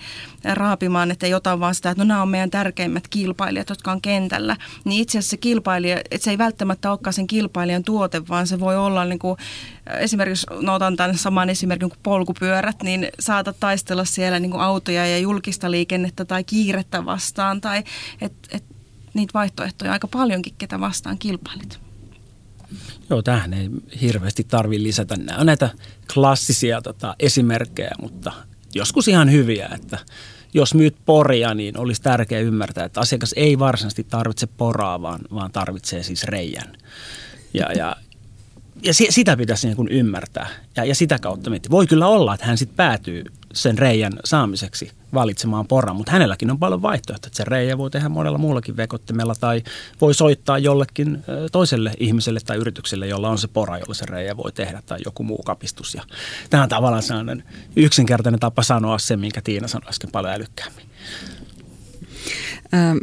raapimaan, että ei ota vaan sitä, että no nämä on meidän tärkeimmät kilpailijat, jotka on kentällä, niin itse asiassa se kilpailija, että se ei välttämättä olekaan sen kilpailijan tuote, vaan se voi olla niin kuin, esimerkiksi, no otan tämän saman esimerkin kuin polkupyörät, niin saata taistella siellä niin kuin autoja ja julkista liikennettä tai kiirettä vastaan, tai että et, niitä vaihtoehtoja aika paljonkin, ketä vastaan kilpailit. Joo, tähän ei hirveästi tarvi lisätä. Nämä on näitä klassisia tota, esimerkkejä, mutta joskus ihan hyviä, että jos myyt poria, niin olisi tärkeää ymmärtää, että asiakas ei varsinaisesti tarvitse poraa, vaan, vaan tarvitsee siis reijän. Ja, ja, ja sitä pitäisi niin kuin ymmärtää ja, ja sitä kautta miettiä. Voi kyllä olla, että hän sitten päätyy sen reijän saamiseksi valitsemaan poran, mutta hänelläkin on paljon vaihtoehtoja. Että se reijä voi tehdä monella muullakin vekottimella tai voi soittaa jollekin toiselle ihmiselle tai yritykselle, jolla on se pora, jolla se reijä voi tehdä tai joku muu kapistus. Ja tämä on tavallaan sellainen yksinkertainen tapa sanoa se, minkä Tiina sanoi äsken paljon älykkäämmin. Ähm,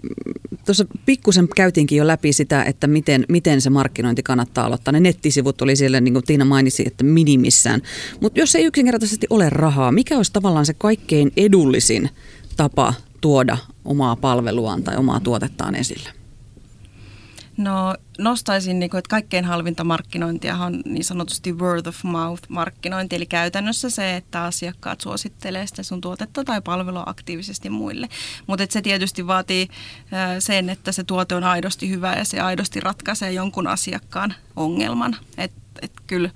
tuossa pikkusen käytiinkin jo läpi sitä, että miten, miten se markkinointi kannattaa aloittaa. Ne nettisivut oli siellä, niin kuin Tiina mainitsi, että minimissään. Mutta jos ei yksinkertaisesti ole rahaa, mikä olisi tavallaan se kaikkein edullisin tapa tuoda omaa palveluaan tai omaa tuotettaan esille? No nostaisin, niin kuin, että kaikkein halvinta markkinointia on niin sanotusti word of mouth markkinointi, eli käytännössä se, että asiakkaat suosittelee sitä sun tuotetta tai palvelua aktiivisesti muille. Mutta se tietysti vaatii sen, että se tuote on aidosti hyvä ja se aidosti ratkaisee jonkun asiakkaan ongelman. Et, et kyllä,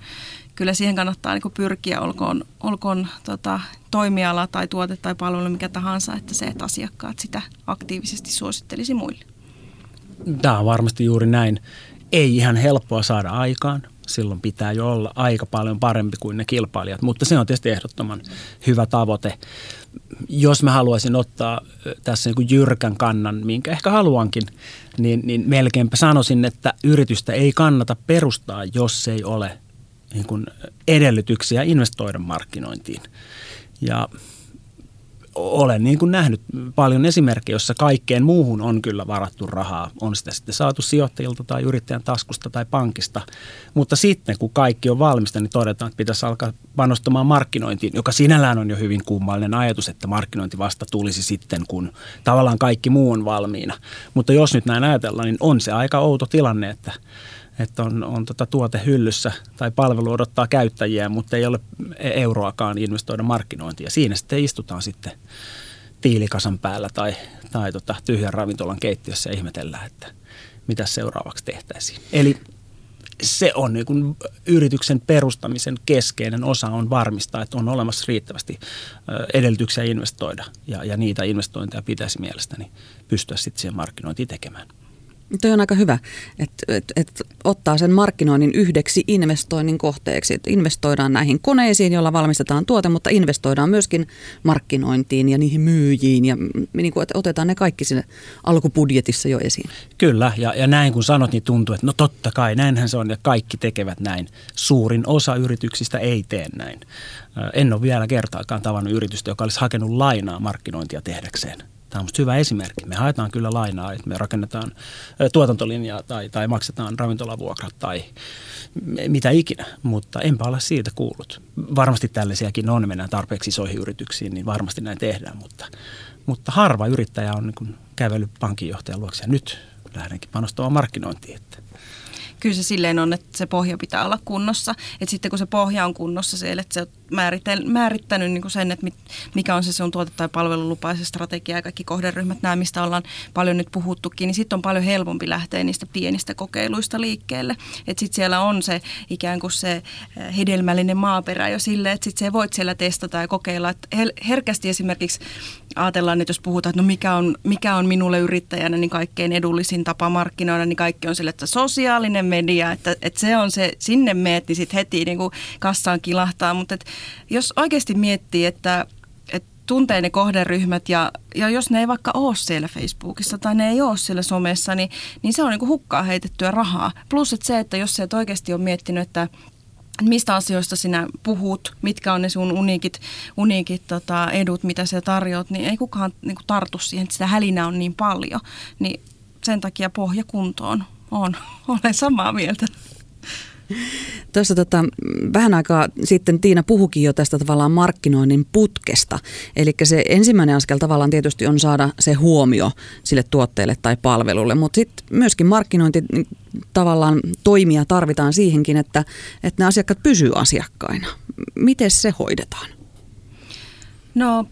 kyllä siihen kannattaa niin pyrkiä, olkoon, olkoon tota, toimiala tai tuote tai palvelu mikä tahansa, että se, että asiakkaat sitä aktiivisesti suosittelisi muille. Tämä on varmasti juuri näin. Ei ihan helppoa saada aikaan. Silloin pitää jo olla aika paljon parempi kuin ne kilpailijat, mutta se on tietysti ehdottoman hyvä tavoite. Jos mä haluaisin ottaa tässä niin kuin jyrkän kannan, minkä ehkä haluankin, niin, niin melkeinpä sanoisin, että yritystä ei kannata perustaa, jos ei ole niin kuin edellytyksiä investoida markkinointiin. Ja olen niin kuin nähnyt paljon esimerkkejä, jossa kaikkeen muuhun on kyllä varattu rahaa. On sitä sitten saatu sijoittajilta tai yrittäjän taskusta tai pankista. Mutta sitten kun kaikki on valmista, niin todetaan, että pitäisi alkaa panostamaan markkinointiin, joka sinällään on jo hyvin kummallinen ajatus, että markkinointi vasta tulisi sitten, kun tavallaan kaikki muu on valmiina. Mutta jos nyt näin ajatellaan, niin on se aika outo tilanne, että että on, on tota tuote hyllyssä tai palvelu odottaa käyttäjiä, mutta ei ole euroakaan investoida markkinointia. Siinä sitten istutaan sitten tiilikasan päällä tai, tai tota tyhjän ravintolan keittiössä ja ihmetellään, että mitä seuraavaksi tehtäisiin. Eli se on niin kuin yrityksen perustamisen keskeinen osa on varmistaa, että on olemassa riittävästi edellytyksiä investoida ja, ja niitä investointeja pitäisi mielestäni pystyä sitten siihen markkinointiin tekemään. Tuo on aika hyvä, että et, et ottaa sen markkinoinnin yhdeksi investoinnin kohteeksi. Et investoidaan näihin koneisiin, joilla valmistetaan tuote, mutta investoidaan myöskin markkinointiin ja niihin myyjiin. Ja niin kuin, otetaan ne kaikki sinne alkupudjetissa jo esiin. Kyllä, ja, ja näin kun sanot, niin tuntuu, että no totta kai, näinhän se on ja kaikki tekevät näin. Suurin osa yrityksistä ei tee näin. En ole vielä kertaakaan tavannut yritystä, joka olisi hakenut lainaa markkinointia tehdäkseen. Tämä on hyvä esimerkki. Me haetaan kyllä lainaa, että me rakennetaan tuotantolinjaa tai, tai maksetaan ravintolavuokrat tai mitä ikinä, mutta enpä ole siitä kuullut. Varmasti tällaisiakin on, mennään tarpeeksi isoihin yrityksiin, niin varmasti näin tehdään, mutta, mutta harva yrittäjä on niin kävellyt pankinjohtajan luokse ja nyt lähdenkin panostamaan markkinointiin. Että kyllä se silleen on, että se pohja pitää olla kunnossa. Että sitten kun se pohja on kunnossa siellä, että se on määrittänyt niin kuin sen, että mikä on se sun tuote- tai palvelulupaisen strategia ja kaikki kohderyhmät, nämä mistä ollaan paljon nyt puhuttukin, niin sitten on paljon helpompi lähteä niistä pienistä kokeiluista liikkeelle. Että sitten siellä on se ikään kuin se eh, hedelmällinen maaperä jo sille, että sitten se voit siellä testata ja kokeilla. Että herkästi esimerkiksi ajatellaan, että jos puhutaan, että no mikä on, mikä on minulle yrittäjänä niin kaikkein edullisin tapa markkinoida, niin kaikki on sille, että sosiaalinen media, että, että se on se, sinne meet, niin sitten heti niin kuin kassaan kilahtaa. Mutta jos oikeasti miettii, että, tuntee ne kohderyhmät ja, ja jos ne ei vaikka ole siellä Facebookissa tai ne ei ole siellä somessa, niin, niin se on niin kuin hukkaa heitettyä rahaa. Plus että se, että jos sä et oikeasti ole miettinyt, että mistä asioista sinä puhut, mitkä on ne sun uniikit, uniikit tota, edut, mitä sä tarjoat, niin ei kukaan niin kuin tartu siihen, että sitä hälinää on niin paljon. Niin sen takia pohja kuntoon on. Olen samaa mieltä. Tuossa tota, vähän aikaa sitten Tiina puhukin jo tästä tavallaan markkinoinnin putkesta. Eli se ensimmäinen askel tavallaan tietysti on saada se huomio sille tuotteelle tai palvelulle, mutta sitten myöskin markkinointi tavallaan toimia tarvitaan siihenkin, että, että ne asiakkaat pysyvät asiakkaina. Miten se hoidetaan? No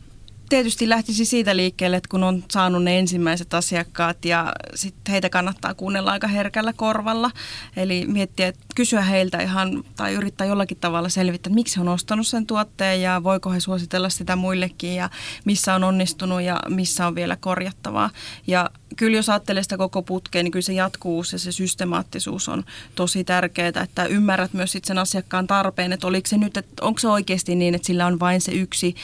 tietysti lähtisi siitä liikkeelle, että kun on saanut ne ensimmäiset asiakkaat ja sitten heitä kannattaa kuunnella aika herkällä korvalla. Eli miettiä, että kysyä heiltä ihan tai yrittää jollakin tavalla selvittää, että miksi he on ostanut sen tuotteen ja voiko he suositella sitä muillekin ja missä on onnistunut ja missä on vielä korjattavaa. Ja kyllä jos ajattelee sitä koko putkea, niin kyllä se jatkuvuus ja se systemaattisuus on tosi tärkeää, että ymmärrät myös sit sen asiakkaan tarpeen, että oliko se nyt, että onko se oikeasti niin, että sillä on vain se yksi,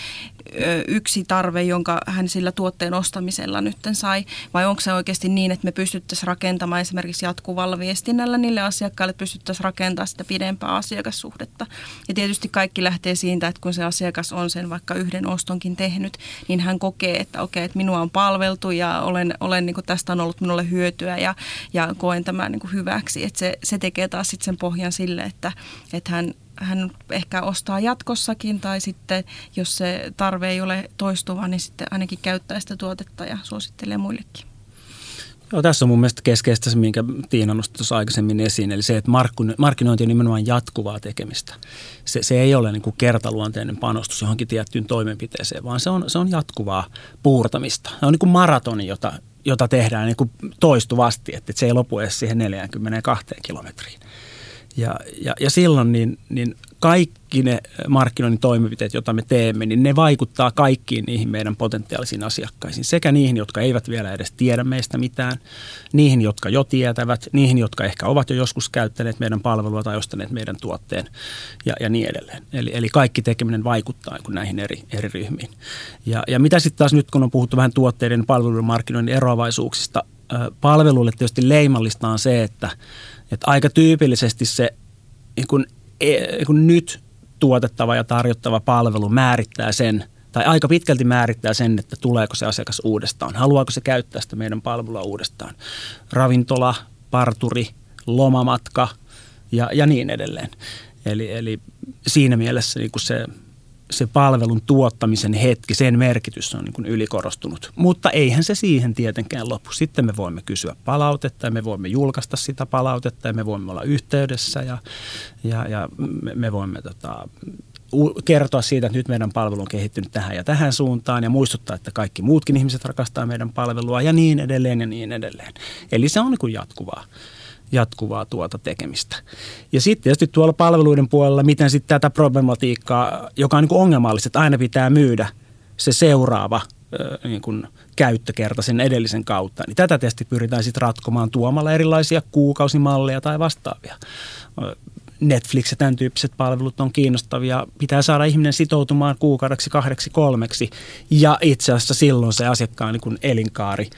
yksi tarve, jonka hän sillä tuotteen ostamisella nyt sai, vai onko se oikeasti niin, että me pystyttäisiin rakentamaan esimerkiksi jatkuvalla viestinnällä niille asiakkaille, että pystyttäisiin rakentamaan sitä pidempää asiakassuhdetta. Ja tietysti kaikki lähtee siitä, että kun se asiakas on sen vaikka yhden ostonkin tehnyt, niin hän kokee, että okei, että minua on palveltu ja olen, olen niin kuin tästä on ollut minulle hyötyä ja, ja koen tämän niin kuin hyväksi. Että se, se tekee taas sitten sen pohjan sille, että, että hän hän ehkä ostaa jatkossakin tai sitten jos se tarve ei ole toistuva, niin sitten ainakin käyttää sitä tuotetta ja suosittelee muillekin. Joo, tässä on mun mielestä keskeistä se, minkä Tiina nosti tuossa aikaisemmin esiin, eli se, että markkinointi on nimenomaan jatkuvaa tekemistä. Se, se ei ole niin kuin kertaluonteinen panostus johonkin tiettyyn toimenpiteeseen, vaan se on, se on jatkuvaa puurtamista. Se on niin kuin maratoni, jota, jota tehdään niin kuin toistuvasti, että se ei lopu edes siihen 42 kilometriin. Ja, ja, ja silloin niin, niin kaikki ne markkinoinnin toimenpiteet, joita me teemme, niin ne vaikuttaa kaikkiin niihin meidän potentiaalisiin asiakkaisiin. Sekä niihin, jotka eivät vielä edes tiedä meistä mitään, niihin, jotka jo tietävät, niihin, jotka ehkä ovat jo joskus käyttäneet meidän palvelua tai ostaneet meidän tuotteen ja, ja niin edelleen. Eli, eli kaikki tekeminen vaikuttaa näihin eri, eri ryhmiin. Ja, ja mitä sitten taas nyt, kun on puhuttu vähän tuotteiden ja palveluiden markkinoinnin eroavaisuuksista, palveluille tietysti leimallista on se, että, että aika tyypillisesti se niin kun e, kun nyt tuotettava ja tarjottava palvelu määrittää sen, tai aika pitkälti määrittää sen, että tuleeko se asiakas uudestaan, haluaako se käyttää sitä meidän palvelua uudestaan. Ravintola, parturi, lomamatka ja, ja niin edelleen. Eli, eli siinä mielessä niin se se palvelun tuottamisen hetki, sen merkitys on niin kuin ylikorostunut. Mutta eihän se siihen tietenkään lopu. Sitten me voimme kysyä palautetta ja me voimme julkaista sitä palautetta ja me voimme olla yhteydessä ja, ja, ja me, me voimme tota, kertoa siitä, että nyt meidän palvelu on kehittynyt tähän ja tähän suuntaan ja muistuttaa, että kaikki muutkin ihmiset rakastaa meidän palvelua ja niin edelleen ja niin edelleen. Eli se on niin kuin jatkuvaa jatkuvaa tuota tekemistä. Ja sitten tietysti tuolla palveluiden puolella, miten sitten tätä problematiikkaa, joka on niin ongelmallista, että aina pitää myydä se seuraava niin kuin käyttökerta sen edellisen kautta, niin tätä tietysti pyritään sitten ratkomaan tuomalla erilaisia kuukausimalleja tai vastaavia. Netflix ja tämän tyyppiset palvelut on kiinnostavia. Pitää saada ihminen sitoutumaan kuukaudeksi, kahdeksi, kolmeksi. Ja itse asiassa silloin se asiakkaan niin kuin elinkaari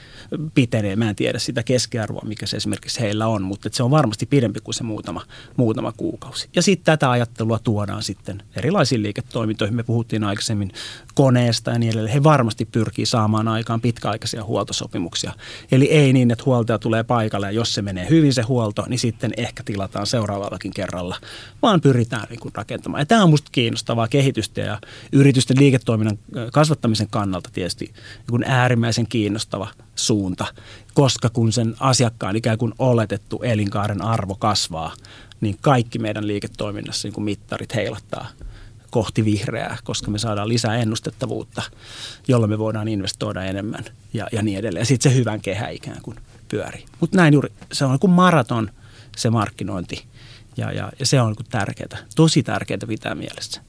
pitenee. Mä en tiedä sitä keskiarvoa, mikä se esimerkiksi heillä on, mutta se on varmasti pidempi kuin se muutama, muutama kuukausi. Ja sitten tätä ajattelua tuodaan sitten erilaisiin liiketoimintoihin. Me puhuttiin aikaisemmin koneesta ja niin edelleen. He varmasti pyrkii saamaan aikaan pitkäaikaisia huoltosopimuksia. Eli ei niin, että huoltaja tulee paikalle ja jos se menee hyvin se huolto, niin sitten ehkä tilataan seuraavallakin kerralla, vaan pyritään niin kuin rakentamaan. Ja tämä on minusta kiinnostavaa kehitystä ja yritysten liiketoiminnan kasvattamisen kannalta tietysti niin kuin äärimmäisen kiinnostava suunta, koska kun sen asiakkaan ikään kuin oletettu elinkaaren arvo kasvaa, niin kaikki meidän liiketoiminnassa niin kuin mittarit heilattaa kohti vihreää, koska me saadaan lisää ennustettavuutta, jolla me voidaan investoida enemmän ja, ja niin edelleen. Sitten se hyvän kehä ikään kuin pyörii. Mutta näin juuri, se on kuin maraton se markkinointi ja, ja, ja se on tärkeää, tosi tärkeää pitää mielessä.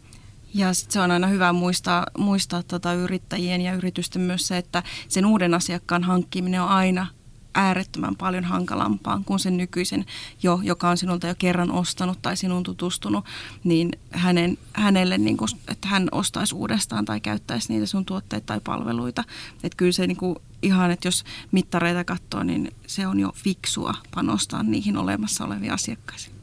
Ja sit se on aina hyvä muistaa, muistaa tota yrittäjien ja yritysten myös se, että sen uuden asiakkaan hankkiminen on aina äärettömän paljon hankalampaa kuin sen nykyisen jo, joka on sinulta jo kerran ostanut tai sinun tutustunut, niin hänen, hänelle, niin kuin, että hän ostaisi uudestaan tai käyttäisi niitä sun tuotteita tai palveluita. Että kyllä se niin kuin, ihan, että jos mittareita katsoo, niin se on jo fiksua panostaa niihin olemassa oleviin asiakkaisiin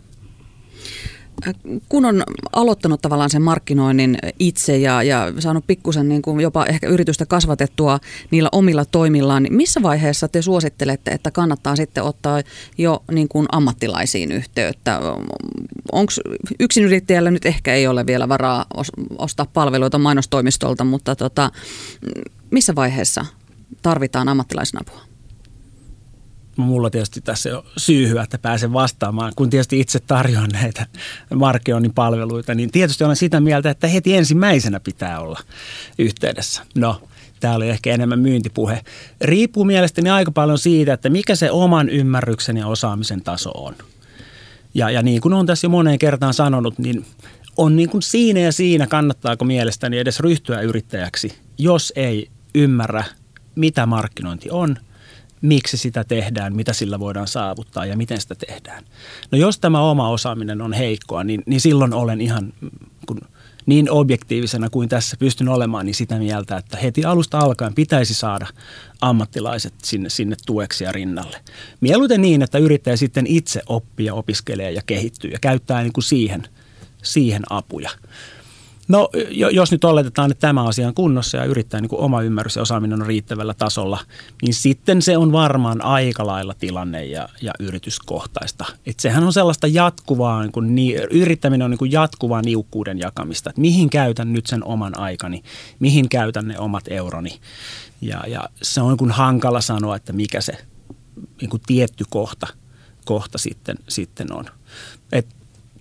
kun on aloittanut tavallaan sen markkinoinnin itse ja, ja saanut pikkusen niin kuin jopa ehkä yritystä kasvatettua niillä omilla toimillaan, niin missä vaiheessa te suosittelette, että kannattaa sitten ottaa jo niin kuin ammattilaisiin yhteyttä? Onko yrittäjällä nyt ehkä ei ole vielä varaa ostaa palveluita mainostoimistolta, mutta tota, missä vaiheessa tarvitaan ammattilaisen apua? Mulla tietysti tässä on syyhyä, että pääsen vastaamaan, kun tietysti itse tarjoan näitä markkinoinnin palveluita, niin tietysti olen sitä mieltä, että heti ensimmäisenä pitää olla yhteydessä. No, tämä oli ehkä enemmän myyntipuhe. Riippuu mielestäni aika paljon siitä, että mikä se oman ymmärryksen ja osaamisen taso on. Ja, ja niin kuin olen tässä jo moneen kertaan sanonut, niin on niin kuin siinä ja siinä kannattaako mielestäni edes ryhtyä yrittäjäksi, jos ei ymmärrä, mitä markkinointi on – miksi sitä tehdään, mitä sillä voidaan saavuttaa ja miten sitä tehdään. No jos tämä oma osaaminen on heikkoa, niin, niin silloin olen ihan kun, niin objektiivisena kuin tässä pystyn olemaan, niin sitä mieltä, että heti alusta alkaen pitäisi saada ammattilaiset sinne, sinne tueksi ja rinnalle. Mieluiten niin, että yrittäjä sitten itse oppii ja opiskelee ja kehittyy ja käyttää niin kuin siihen, siihen apuja. No jos nyt oletetaan, että tämä asia on kunnossa ja yrittää niin kuin oma ymmärrys ja osaaminen on riittävällä tasolla, niin sitten se on varmaan aika lailla tilanne ja, ja yrityskohtaista. Et sehän on sellaista jatkuvaa, niin kuin, ni, yrittäminen on niin kuin jatkuvaa niukkuuden jakamista, että mihin käytän nyt sen oman aikani, mihin käytän ne omat euroni. Ja, ja se on niin kuin hankala sanoa, että mikä se niin kuin tietty kohta, kohta sitten, sitten on. Et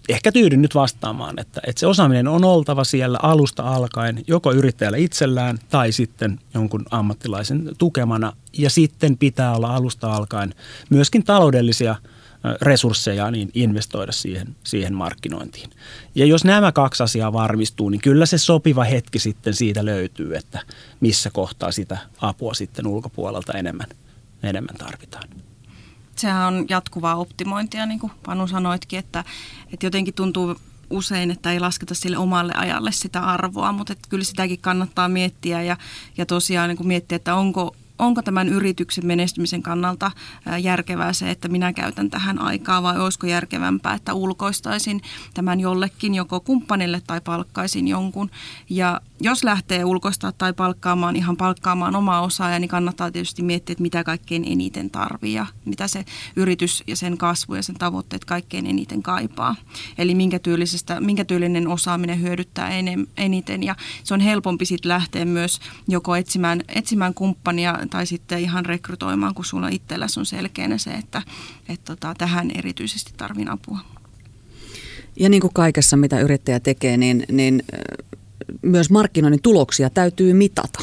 ehkä tyydyn nyt vastaamaan, että, että se osaaminen on oltava siellä alusta alkaen joko yrittäjällä itsellään tai sitten jonkun ammattilaisen tukemana. Ja sitten pitää olla alusta alkaen myöskin taloudellisia resursseja niin investoida siihen, siihen markkinointiin. Ja jos nämä kaksi asiaa varmistuu, niin kyllä se sopiva hetki sitten siitä löytyy, että missä kohtaa sitä apua sitten ulkopuolelta enemmän, enemmän tarvitaan sehän on jatkuvaa optimointia, niin kuin Panu sanoitkin, että, että jotenkin tuntuu usein, että ei lasketa sille omalle ajalle sitä arvoa, mutta että kyllä sitäkin kannattaa miettiä ja, ja tosiaan niin kuin miettiä, että onko, onko tämän yrityksen menestymisen kannalta järkevää se, että minä käytän tähän aikaa vai olisiko järkevämpää, että ulkoistaisin tämän jollekin joko kumppanille tai palkkaisin jonkun. Ja jos lähtee ulkoistaa tai palkkaamaan, ihan palkkaamaan omaa osaa, niin kannattaa tietysti miettiä, että mitä kaikkein eniten tarvii ja mitä se yritys ja sen kasvu ja sen tavoitteet kaikkein eniten kaipaa. Eli minkä, tyylisestä, minkä tyylinen osaaminen hyödyttää eniten ja se on helpompi sitten lähteä myös joko etsimään, etsimään kumppania tai sitten ihan rekrytoimaan, kun sulla itselläsi on selkeänä se, että, että tota, tähän erityisesti tarvin apua. Ja niin kuin kaikessa, mitä yrittäjä tekee, niin, niin myös markkinoinnin tuloksia täytyy mitata.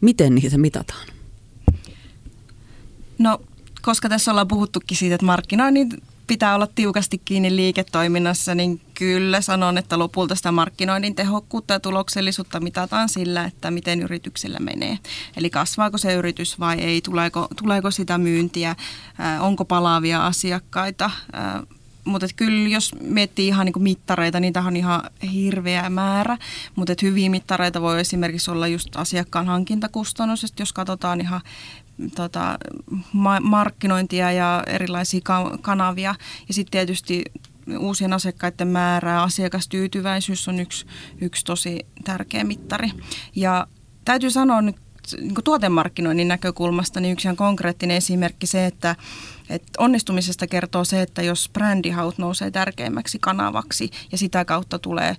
Miten niitä mitataan? No, koska tässä ollaan puhuttukin siitä, että markkinoinnin pitää olla tiukasti kiinni liiketoiminnassa, niin kyllä sanon, että lopulta sitä markkinoinnin tehokkuutta ja tuloksellisuutta mitataan sillä, että miten yrityksellä menee. Eli kasvaako se yritys vai ei, tuleeko, tuleeko sitä myyntiä, onko palaavia asiakkaita, mutta kyllä jos miettii ihan niin mittareita, niitä on ihan hirveä määrä, mutta hyviä mittareita voi esimerkiksi olla just asiakkaan hankintakustannus, jos katsotaan ihan tota, ma- markkinointia ja erilaisia ka- kanavia. Ja sitten tietysti uusien asiakkaiden määrää, asiakastyytyväisyys on yksi, yksi tosi tärkeä mittari. Ja täytyy sanoa nyt niin tuotemarkkinoinnin näkökulmasta niin yksi ihan konkreettinen esimerkki se, että et onnistumisesta kertoo se, että jos brändihaut nousee tärkeimmäksi kanavaksi ja sitä kautta tulee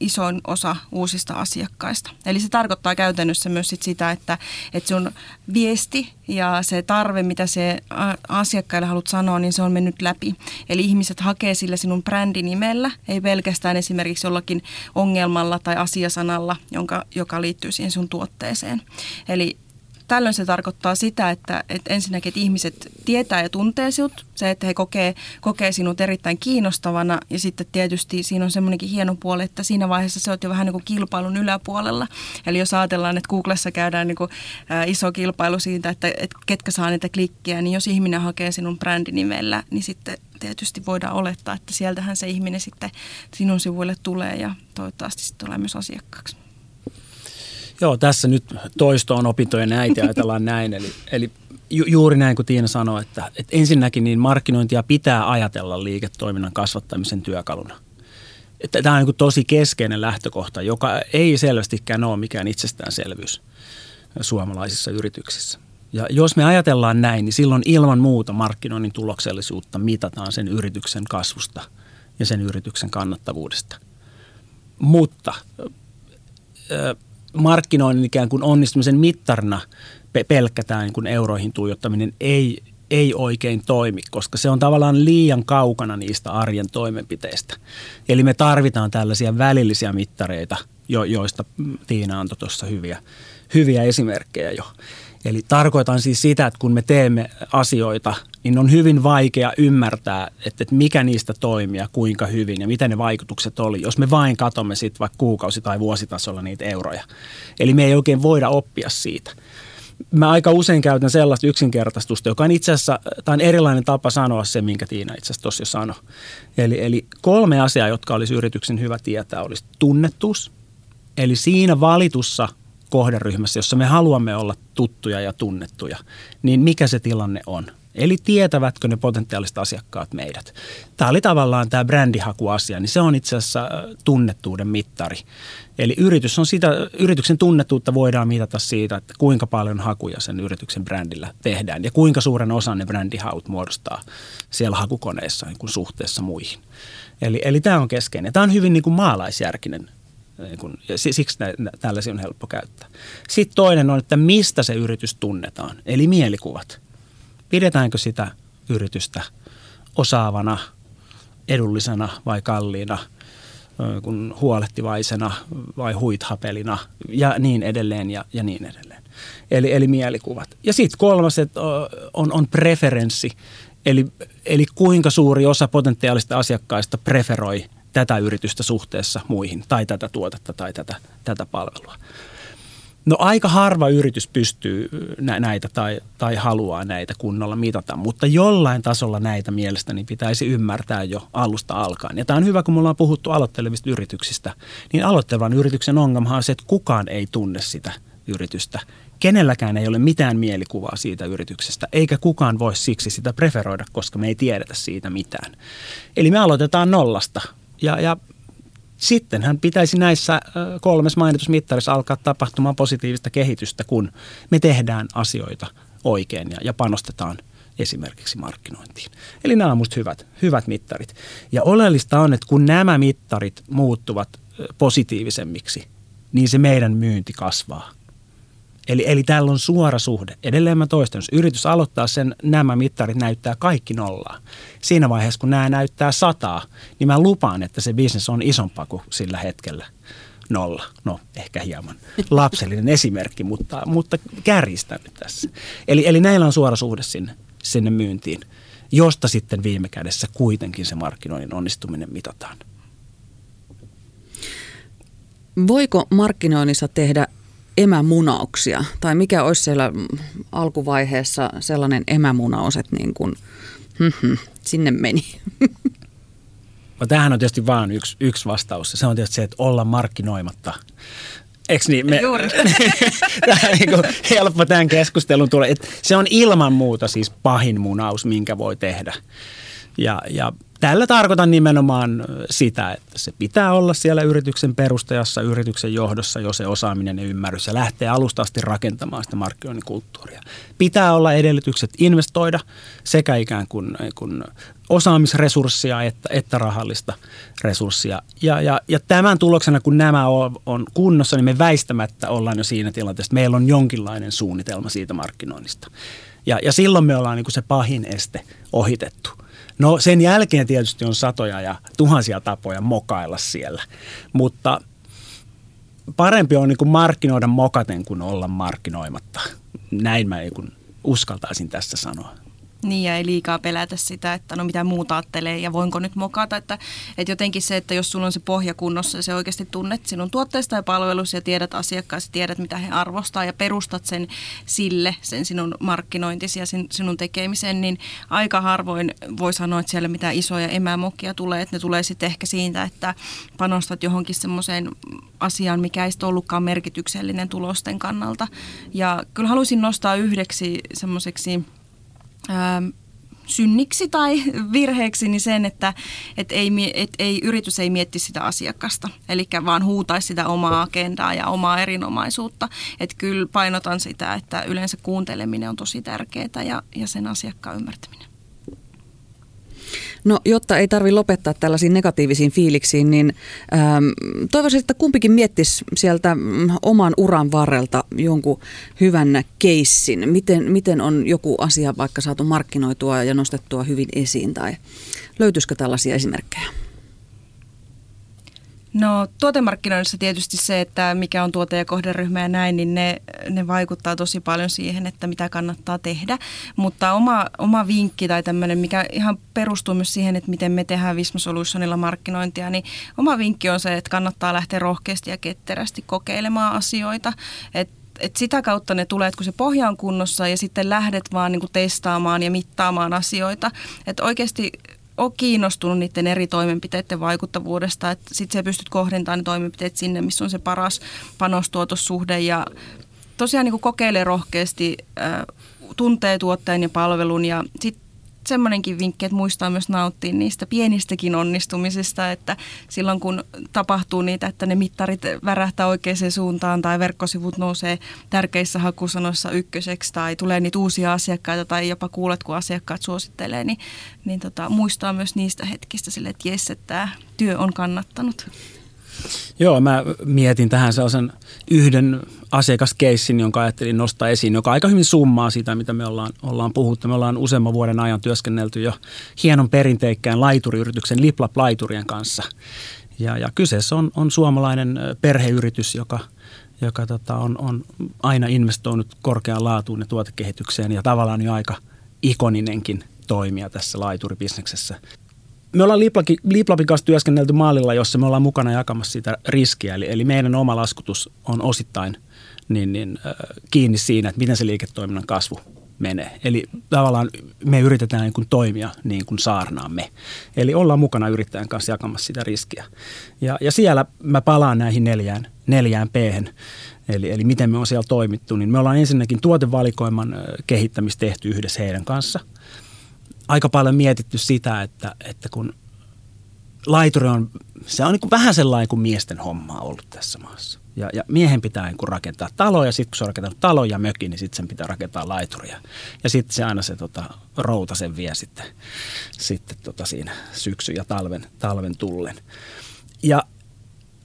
isoin osa uusista asiakkaista. Eli se tarkoittaa käytännössä myös sit sitä, että, että sun viesti ja se tarve, mitä se asiakkaille haluat sanoa, niin se on mennyt läpi. Eli ihmiset hakee sillä sinun brändinimellä, ei pelkästään esimerkiksi jollakin ongelmalla tai asiasanalla, jonka, joka liittyy siihen sun tuotteeseen. Eli Tällöin se tarkoittaa sitä, että, että ensinnäkin että ihmiset tietää ja tuntee sinut, se, että he kokee, kokee sinut erittäin kiinnostavana ja sitten tietysti siinä on semmoinenkin hieno puoli, että siinä vaiheessa se on jo vähän niin kuin kilpailun yläpuolella. Eli jos ajatellaan, että Googlessa käydään niin kuin, ä, iso kilpailu siitä, että, että ketkä saa niitä klikkiä, niin jos ihminen hakee sinun brändinimellä, niin sitten tietysti voidaan olettaa, että sieltähän se ihminen sitten sinun sivuille tulee ja toivottavasti sitten tulee myös asiakkaaksi. Joo, tässä nyt toisto on opintojen äiti, ajatellaan näin. Eli, eli ju, juuri näin kuin Tiina sanoi, että, että ensinnäkin niin markkinointia pitää ajatella liiketoiminnan kasvattamisen työkaluna. Tämä on niin tosi keskeinen lähtökohta, joka ei selvästikään ole mikään itsestäänselvyys suomalaisissa yrityksissä. Ja jos me ajatellaan näin, niin silloin ilman muuta markkinoinnin tuloksellisuutta mitataan sen yrityksen kasvusta ja sen yrityksen kannattavuudesta. Mutta markkinoinnin ikään kuin onnistumisen mittarina pelkkä niin kuin euroihin tuijottaminen ei, ei oikein toimi, koska se on tavallaan liian kaukana niistä arjen toimenpiteistä. Eli me tarvitaan tällaisia välillisiä mittareita, jo, joista Tiina antoi tuossa hyviä, hyviä esimerkkejä jo. Eli tarkoitan siis sitä, että kun me teemme asioita, niin on hyvin vaikea ymmärtää, että, mikä niistä toimii ja kuinka hyvin ja mitä ne vaikutukset oli, jos me vain katomme sitten vaikka kuukausi- tai vuositasolla niitä euroja. Eli me ei oikein voida oppia siitä. Mä aika usein käytän sellaista yksinkertaistusta, joka on itse asiassa, tämä on erilainen tapa sanoa se, minkä Tiina itse asiassa tuossa jo sanoi. Eli, eli kolme asiaa, jotka olisi yrityksen hyvä tietää, olisi tunnettuus. Eli siinä valitussa kohderyhmässä, jossa me haluamme olla tuttuja ja tunnettuja, niin mikä se tilanne on? Eli tietävätkö ne potentiaaliset asiakkaat meidät? Tämä oli tavallaan tämä brändihakuasia, niin se on itse asiassa äh, tunnettuuden mittari. Eli yritys on sitä, yrityksen tunnettuutta voidaan mitata siitä, että kuinka paljon hakuja sen yrityksen brändillä tehdään ja kuinka suuren osan ne brändihaut muodostaa siellä hakukoneessa niin kuin suhteessa muihin. Eli, eli tämä on keskeinen. Tämä on hyvin niin kuin maalaisjärkinen niin kun, ja siksi tällaisia on helppo käyttää. Sitten toinen on, että mistä se yritys tunnetaan, eli mielikuvat. Pidetäänkö sitä yritystä osaavana, edullisena vai kalliina, kun huolehtivaisena vai huithapelina ja niin edelleen ja, ja niin edelleen. Eli, eli mielikuvat. Ja sitten kolmas on, on preferenssi, eli, eli kuinka suuri osa potentiaalista asiakkaista preferoi tätä yritystä suhteessa muihin tai tätä tuotetta tai tätä, tätä palvelua. No aika harva yritys pystyy näitä tai, tai haluaa näitä kunnolla mitata, mutta jollain tasolla näitä mielestäni pitäisi ymmärtää jo alusta alkaen. Ja tämä on hyvä, kun me ollaan puhuttu aloittelevista yrityksistä, niin aloittelevan yrityksen ongelma on se, että kukaan ei tunne sitä yritystä. Kenelläkään ei ole mitään mielikuvaa siitä yrityksestä, eikä kukaan voi siksi sitä preferoida, koska me ei tiedetä siitä mitään. Eli me aloitetaan nollasta ja, ja sittenhän pitäisi näissä kolmessa mainitusmittarissa alkaa tapahtumaan positiivista kehitystä, kun me tehdään asioita oikein ja, ja panostetaan esimerkiksi markkinointiin. Eli nämä on minusta hyvät, hyvät mittarit. Ja oleellista on, että kun nämä mittarit muuttuvat positiivisemmiksi, niin se meidän myynti kasvaa. Eli, eli täällä on suora suhde. Edelleen mä toistan, jos yritys aloittaa sen, nämä mittarit näyttää kaikki nollaa. Siinä vaiheessa, kun nämä näyttää sataa, niin mä lupaan, että se bisnes on isompaa kuin sillä hetkellä nolla. No, ehkä hieman lapsellinen esimerkki, mutta, mutta kärjistän nyt tässä. Eli, eli näillä on suora suhde sinne, sinne myyntiin, josta sitten viime kädessä kuitenkin se markkinoinnin onnistuminen mitataan. Voiko markkinoinnissa tehdä emämunauksia? Tai mikä olisi siellä alkuvaiheessa sellainen emämunaus, että niin kuin, sinne meni? No, tämähän on tietysti vain yksi, yksi vastaus. Se on tietysti se, että olla markkinoimatta. Eikö niin? Me, Juuri. tämä on niin helppo tämän keskustelun tulee. Se on ilman muuta siis pahin munaus, minkä voi tehdä. Ja, ja Tällä tarkoitan nimenomaan sitä, että se pitää olla siellä yrityksen perustajassa, yrityksen johdossa, jo se osaaminen ja ymmärrys ja lähtee alusta asti rakentamaan sitä markkinoinnin kulttuuria. Pitää olla edellytykset investoida sekä ikään kuin, kuin osaamisresurssia että, että rahallista resurssia. Ja, ja, ja tämän tuloksena, kun nämä on, on kunnossa, niin me väistämättä ollaan jo siinä tilanteessa, että meillä on jonkinlainen suunnitelma siitä markkinoinnista. Ja, ja silloin me ollaan niin kuin se pahin este ohitettu – No sen jälkeen tietysti on satoja ja tuhansia tapoja mokailla siellä, mutta parempi on niin kuin markkinoida mokaten kuin olla markkinoimatta. Näin mä niin uskaltaisin tässä sanoa. Niin ja ei liikaa pelätä sitä, että no mitä muuta ajattelee ja voinko nyt mokata. Että, että jotenkin se, että jos sulla on se pohja kunnossa ja se oikeasti tunnet sinun tuotteesta ja palvelusta ja tiedät asiakkaasi, tiedät mitä he arvostaa ja perustat sen sille, sen sinun markkinointisi ja sinun tekemisen, niin aika harvoin voi sanoa, että siellä mitään isoja emämokkia tulee. Että ne tulee sitten ehkä siitä, että panostat johonkin semmoiseen asiaan, mikä ei ollutkaan merkityksellinen tulosten kannalta. Ja kyllä haluaisin nostaa yhdeksi semmoiseksi synniksi tai virheeksi niin sen, että et ei, et ei, yritys ei mietti sitä asiakasta, eli vaan huutaisi sitä omaa agendaa ja omaa erinomaisuutta. Että kyllä painotan sitä, että yleensä kuunteleminen on tosi tärkeää ja, ja sen asiakkaan ymmärtäminen. No, jotta ei tarvi lopettaa tällaisiin negatiivisiin fiiliksiin, niin ähm, toivoisin, että kumpikin miettisi sieltä mm, oman uran varrelta jonkun hyvän keissin. Miten, miten on joku asia vaikka saatu markkinoitua ja nostettua hyvin esiin tai löytyisikö tällaisia esimerkkejä? No tuotemarkkinoinnissa tietysti se, että mikä on tuote- ja kohderyhmä ja näin, niin ne, ne vaikuttaa tosi paljon siihen, että mitä kannattaa tehdä. Mutta oma, oma vinkki tai tämmöinen, mikä ihan perustuu myös siihen, että miten me tehdään Visma Solutionilla markkinointia, niin oma vinkki on se, että kannattaa lähteä rohkeasti ja ketterästi kokeilemaan asioita. Että et sitä kautta ne tulee, että kun se pohja on kunnossa ja sitten lähdet vaan niin kuin testaamaan ja mittaamaan asioita. Että oikeasti ole kiinnostunut niiden eri toimenpiteiden vaikuttavuudesta, että sitten sä pystyt kohdentamaan ne toimenpiteet sinne, missä on se paras panostuotossuhde ja tosiaan niin kokeilee rohkeasti, äh, tuntee tuotteen ja palvelun ja sitten semmoinenkin vinkki, että muistaa myös nauttia niistä pienistäkin onnistumisista, että silloin kun tapahtuu niitä, että ne mittarit värähtää oikeaan suuntaan tai verkkosivut nousee tärkeissä hakusanoissa ykköseksi tai tulee niitä uusia asiakkaita tai jopa kuulet, kun asiakkaat suosittelee, niin, niin tota, muistaa myös niistä hetkistä sille, että jes, että tämä työ on kannattanut. Joo, mä mietin tähän sellaisen yhden asiakaskeissin, jonka ajattelin nostaa esiin, joka aika hyvin summaa sitä, mitä me ollaan, ollaan puhuttu. Me ollaan useamman vuoden ajan työskennelty jo hienon perinteikkään laituriyrityksen Liplap-laiturien kanssa. Ja, ja kyseessä on, on suomalainen perheyritys, joka, joka tota, on, on aina investoinut korkeaan laatuun ja tuotekehitykseen ja tavallaan jo aika ikoninenkin toimija tässä laituribisneksessä me ollaan Liplapin kanssa työskennelty maalilla, jossa me ollaan mukana jakamassa sitä riskiä. Eli, eli meidän oma laskutus on osittain niin, niin, äh, kiinni siinä, että miten se liiketoiminnan kasvu menee. Eli tavallaan me yritetään niin kuin toimia niin kuin saarnaamme. Eli ollaan mukana yrittäjän kanssa jakamassa sitä riskiä. Ja, ja siellä mä palaan näihin neljään, neljään p Eli, eli miten me on siellä toimittu, niin me ollaan ensinnäkin tuotevalikoiman kehittämistä tehty yhdessä heidän kanssa. Aika paljon mietitty sitä, että, että kun laituri on, se on niin kuin vähän sellainen kuin miesten homma ollut tässä maassa. Ja, ja miehen pitää niin rakentaa talo ja sitten kun se on rakentanut talo ja mökin, niin sitten sen pitää rakentaa laituria. Ja sitten se aina se tota, routa sen vie sitten, sitten tota siinä syksyn ja talven, talven tullen. Ja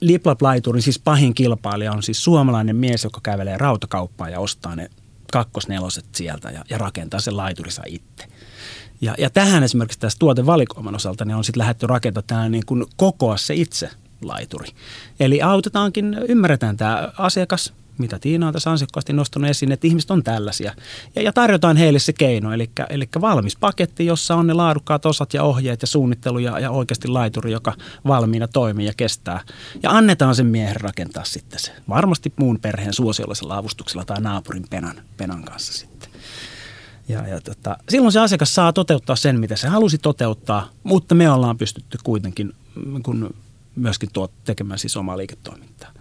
Liplap-laiturin siis pahin kilpailija on siis suomalainen mies, joka kävelee rautakauppaan ja ostaa ne kakkosneloset sieltä ja, ja rakentaa sen laiturissa itse. Ja, ja tähän esimerkiksi tässä tuotevalikoiman osalta niin on sitten lähdetty rakentamaan niin kuin kokoa se itse laituri. Eli autetaankin, ymmärretään tämä asiakas, mitä Tiina on tässä ansiokkaasti nostanut esiin, että ihmiset on tällaisia. Ja, ja tarjotaan heille se keino, eli, eli valmis paketti, jossa on ne laadukkaat osat ja ohjeet ja suunnittelu ja, ja oikeasti laituri, joka valmiina toimii ja kestää. Ja annetaan sen miehen rakentaa sitten se. Varmasti muun perheen suosiollisella avustuksella tai naapurin penan, penan kanssa sitten. Ja, ja tota, silloin se asiakas saa toteuttaa sen, mitä se halusi toteuttaa, mutta me ollaan pystytty kuitenkin kun myöskin tuot, tekemään siis omaa liiketoimintaa.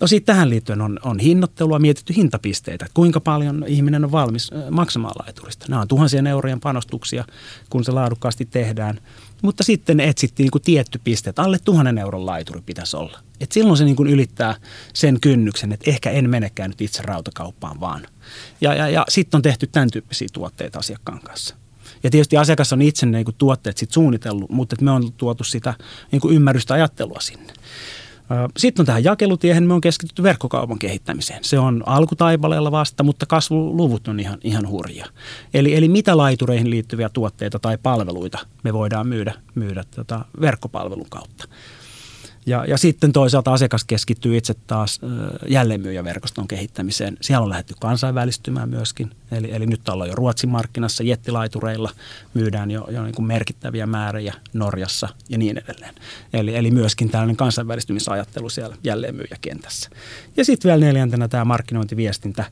No sitten tähän liittyen on, on hinnoittelua, mietitty hintapisteitä, että kuinka paljon ihminen on valmis maksamaan laiturista. Nämä on tuhansien eurojen panostuksia, kun se laadukkaasti tehdään. Mutta sitten etsittiin niin kuin tietty piste, että alle tuhannen euron laituri pitäisi olla. Et silloin se niin kuin ylittää sen kynnyksen, että ehkä en menekään nyt itse rautakauppaan vaan. Ja, ja, ja sitten on tehty tämän tyyppisiä tuotteita asiakkaan kanssa. Ja tietysti asiakas on itse niin kuin tuotteet sit suunnitellut, mutta me on tuotu sitä niin kuin ymmärrystä ajattelua sinne. Sitten on tähän jakelutiehen, me on keskitytty verkkokaupan kehittämiseen. Se on alkutaipaleella vasta, mutta kasvuluvut on ihan, ihan hurja. Eli, eli mitä laitureihin liittyviä tuotteita tai palveluita me voidaan myydä, myydä tota verkkopalvelun kautta. Ja, ja sitten toisaalta asiakas keskittyy itse taas jälleenmyyjäverkoston kehittämiseen. Siellä on lähdetty kansainvälistymään myöskin. Eli, eli nyt ollaan jo Ruotsin markkinassa jettilaitureilla, myydään jo, jo niin kuin merkittäviä määriä Norjassa ja niin edelleen. Eli, eli myöskin tällainen kansainvälistymisajattelu siellä jälleenmyyjäkentässä. Ja sitten vielä neljäntenä tämä markkinointiviestintä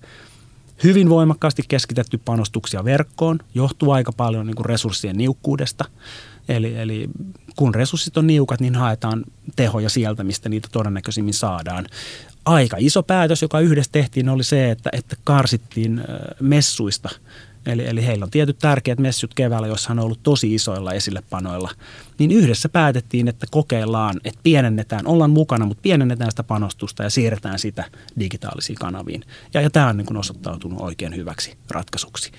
hyvin voimakkaasti keskitetty panostuksia verkkoon, johtuu aika paljon niin kuin resurssien niukkuudesta. Eli, eli kun resurssit on niukat, niin haetaan tehoja sieltä, mistä niitä todennäköisimmin saadaan. Aika iso päätös, joka yhdessä tehtiin, oli se, että, että karsittiin messuista. Eli, eli heillä on tietyt tärkeät messut keväällä, joissa on ollut tosi isoilla esillepanoilla. Niin yhdessä päätettiin, että kokeillaan, että pienennetään, ollaan mukana, mutta pienennetään sitä panostusta ja siirretään sitä digitaalisiin kanaviin. Ja, ja tämä on niin osoittautunut oikein hyväksi ratkaisuksi.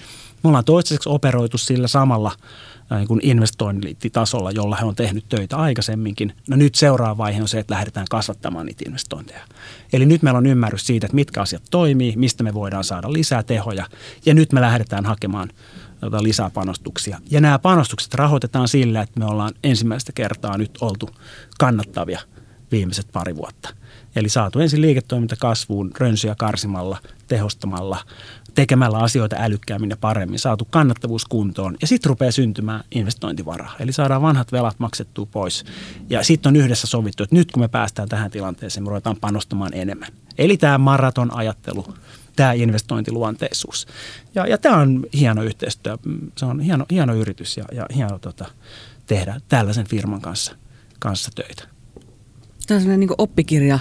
Me ollaan toistaiseksi operoitu sillä samalla niin kuin investointitasolla, jolla he on tehnyt töitä aikaisemminkin. No nyt seuraava vaihe on se, että lähdetään kasvattamaan niitä investointeja. Eli nyt meillä on ymmärrys siitä, että mitkä asiat toimii, mistä me voidaan saada lisää tehoja ja nyt me lähdetään hakemaan tota, lisää panostuksia. Ja nämä panostukset rahoitetaan sillä, että me ollaan ensimmäistä kertaa nyt oltu kannattavia viimeiset pari vuotta. Eli saatu ensin liiketoiminta kasvuun rönsyjä karsimalla, tehostamalla, tekemällä asioita älykkäämmin ja paremmin, saatu kannattavuus kuntoon ja sitten rupeaa syntymään investointivaraa. Eli saadaan vanhat velat maksettua pois ja sitten on yhdessä sovittu, että nyt kun me päästään tähän tilanteeseen, me ruvetaan panostamaan enemmän. Eli tämä maraton ajattelu, tämä investointiluonteisuus. Ja, ja tämä on hieno yhteistyö, se on hieno, hieno yritys ja, ja hieno tota, tehdä tällaisen firman kanssa, kanssa töitä. Tämä on sellainen niin oppikirja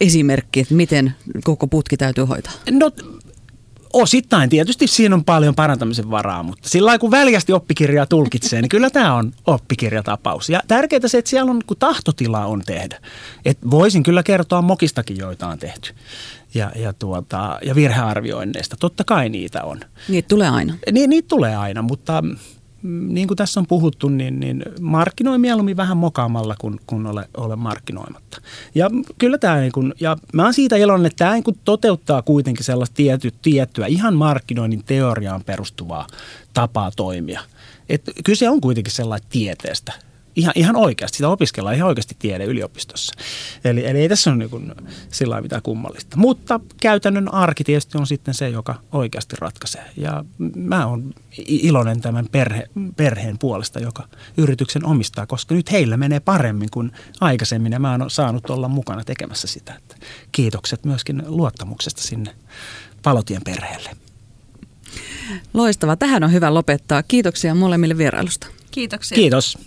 esimerkki, että miten koko putki täytyy hoitaa. No osittain tietysti siinä on paljon parantamisen varaa, mutta sillä lailla kun väljästi oppikirjaa tulkitsee, niin kyllä tämä on oppikirjatapaus. Ja tärkeää se, että siellä on kun tahtotila on tehdä. Et voisin kyllä kertoa mokistakin, joita on tehty. Ja, ja, tuota, ja virhearvioinneista. Totta kai niitä on. Niitä tulee aina. Ni, niitä tulee aina, mutta niin kuin tässä on puhuttu, niin, niin markkinoi mieluummin vähän mokaamalla kuin, kuin ole, ole markkinoimatta. Ja kyllä tämä, niin kuin, ja mä oon siitä iloinen, että tämä niin kuin toteuttaa kuitenkin sellaista tiety, tiettyä ihan markkinoinnin teoriaan perustuvaa tapaa toimia. Et kyse on kuitenkin sellainen tieteestä, ihan, ihan oikeasti. Sitä opiskellaan ihan oikeasti tiede yliopistossa. Eli, eli ei tässä ole niin sillä mitään kummallista. Mutta käytännön arki tietysti on sitten se, joka oikeasti ratkaisee. Ja mä oon iloinen tämän perhe, perheen puolesta, joka yrityksen omistaa, koska nyt heillä menee paremmin kuin aikaisemmin ja mä oon saanut olla mukana tekemässä sitä. Että kiitokset myöskin luottamuksesta sinne Palotien perheelle. Loistava. Tähän on hyvä lopettaa. Kiitoksia molemmille vierailusta. Kiitoksia. Kiitos.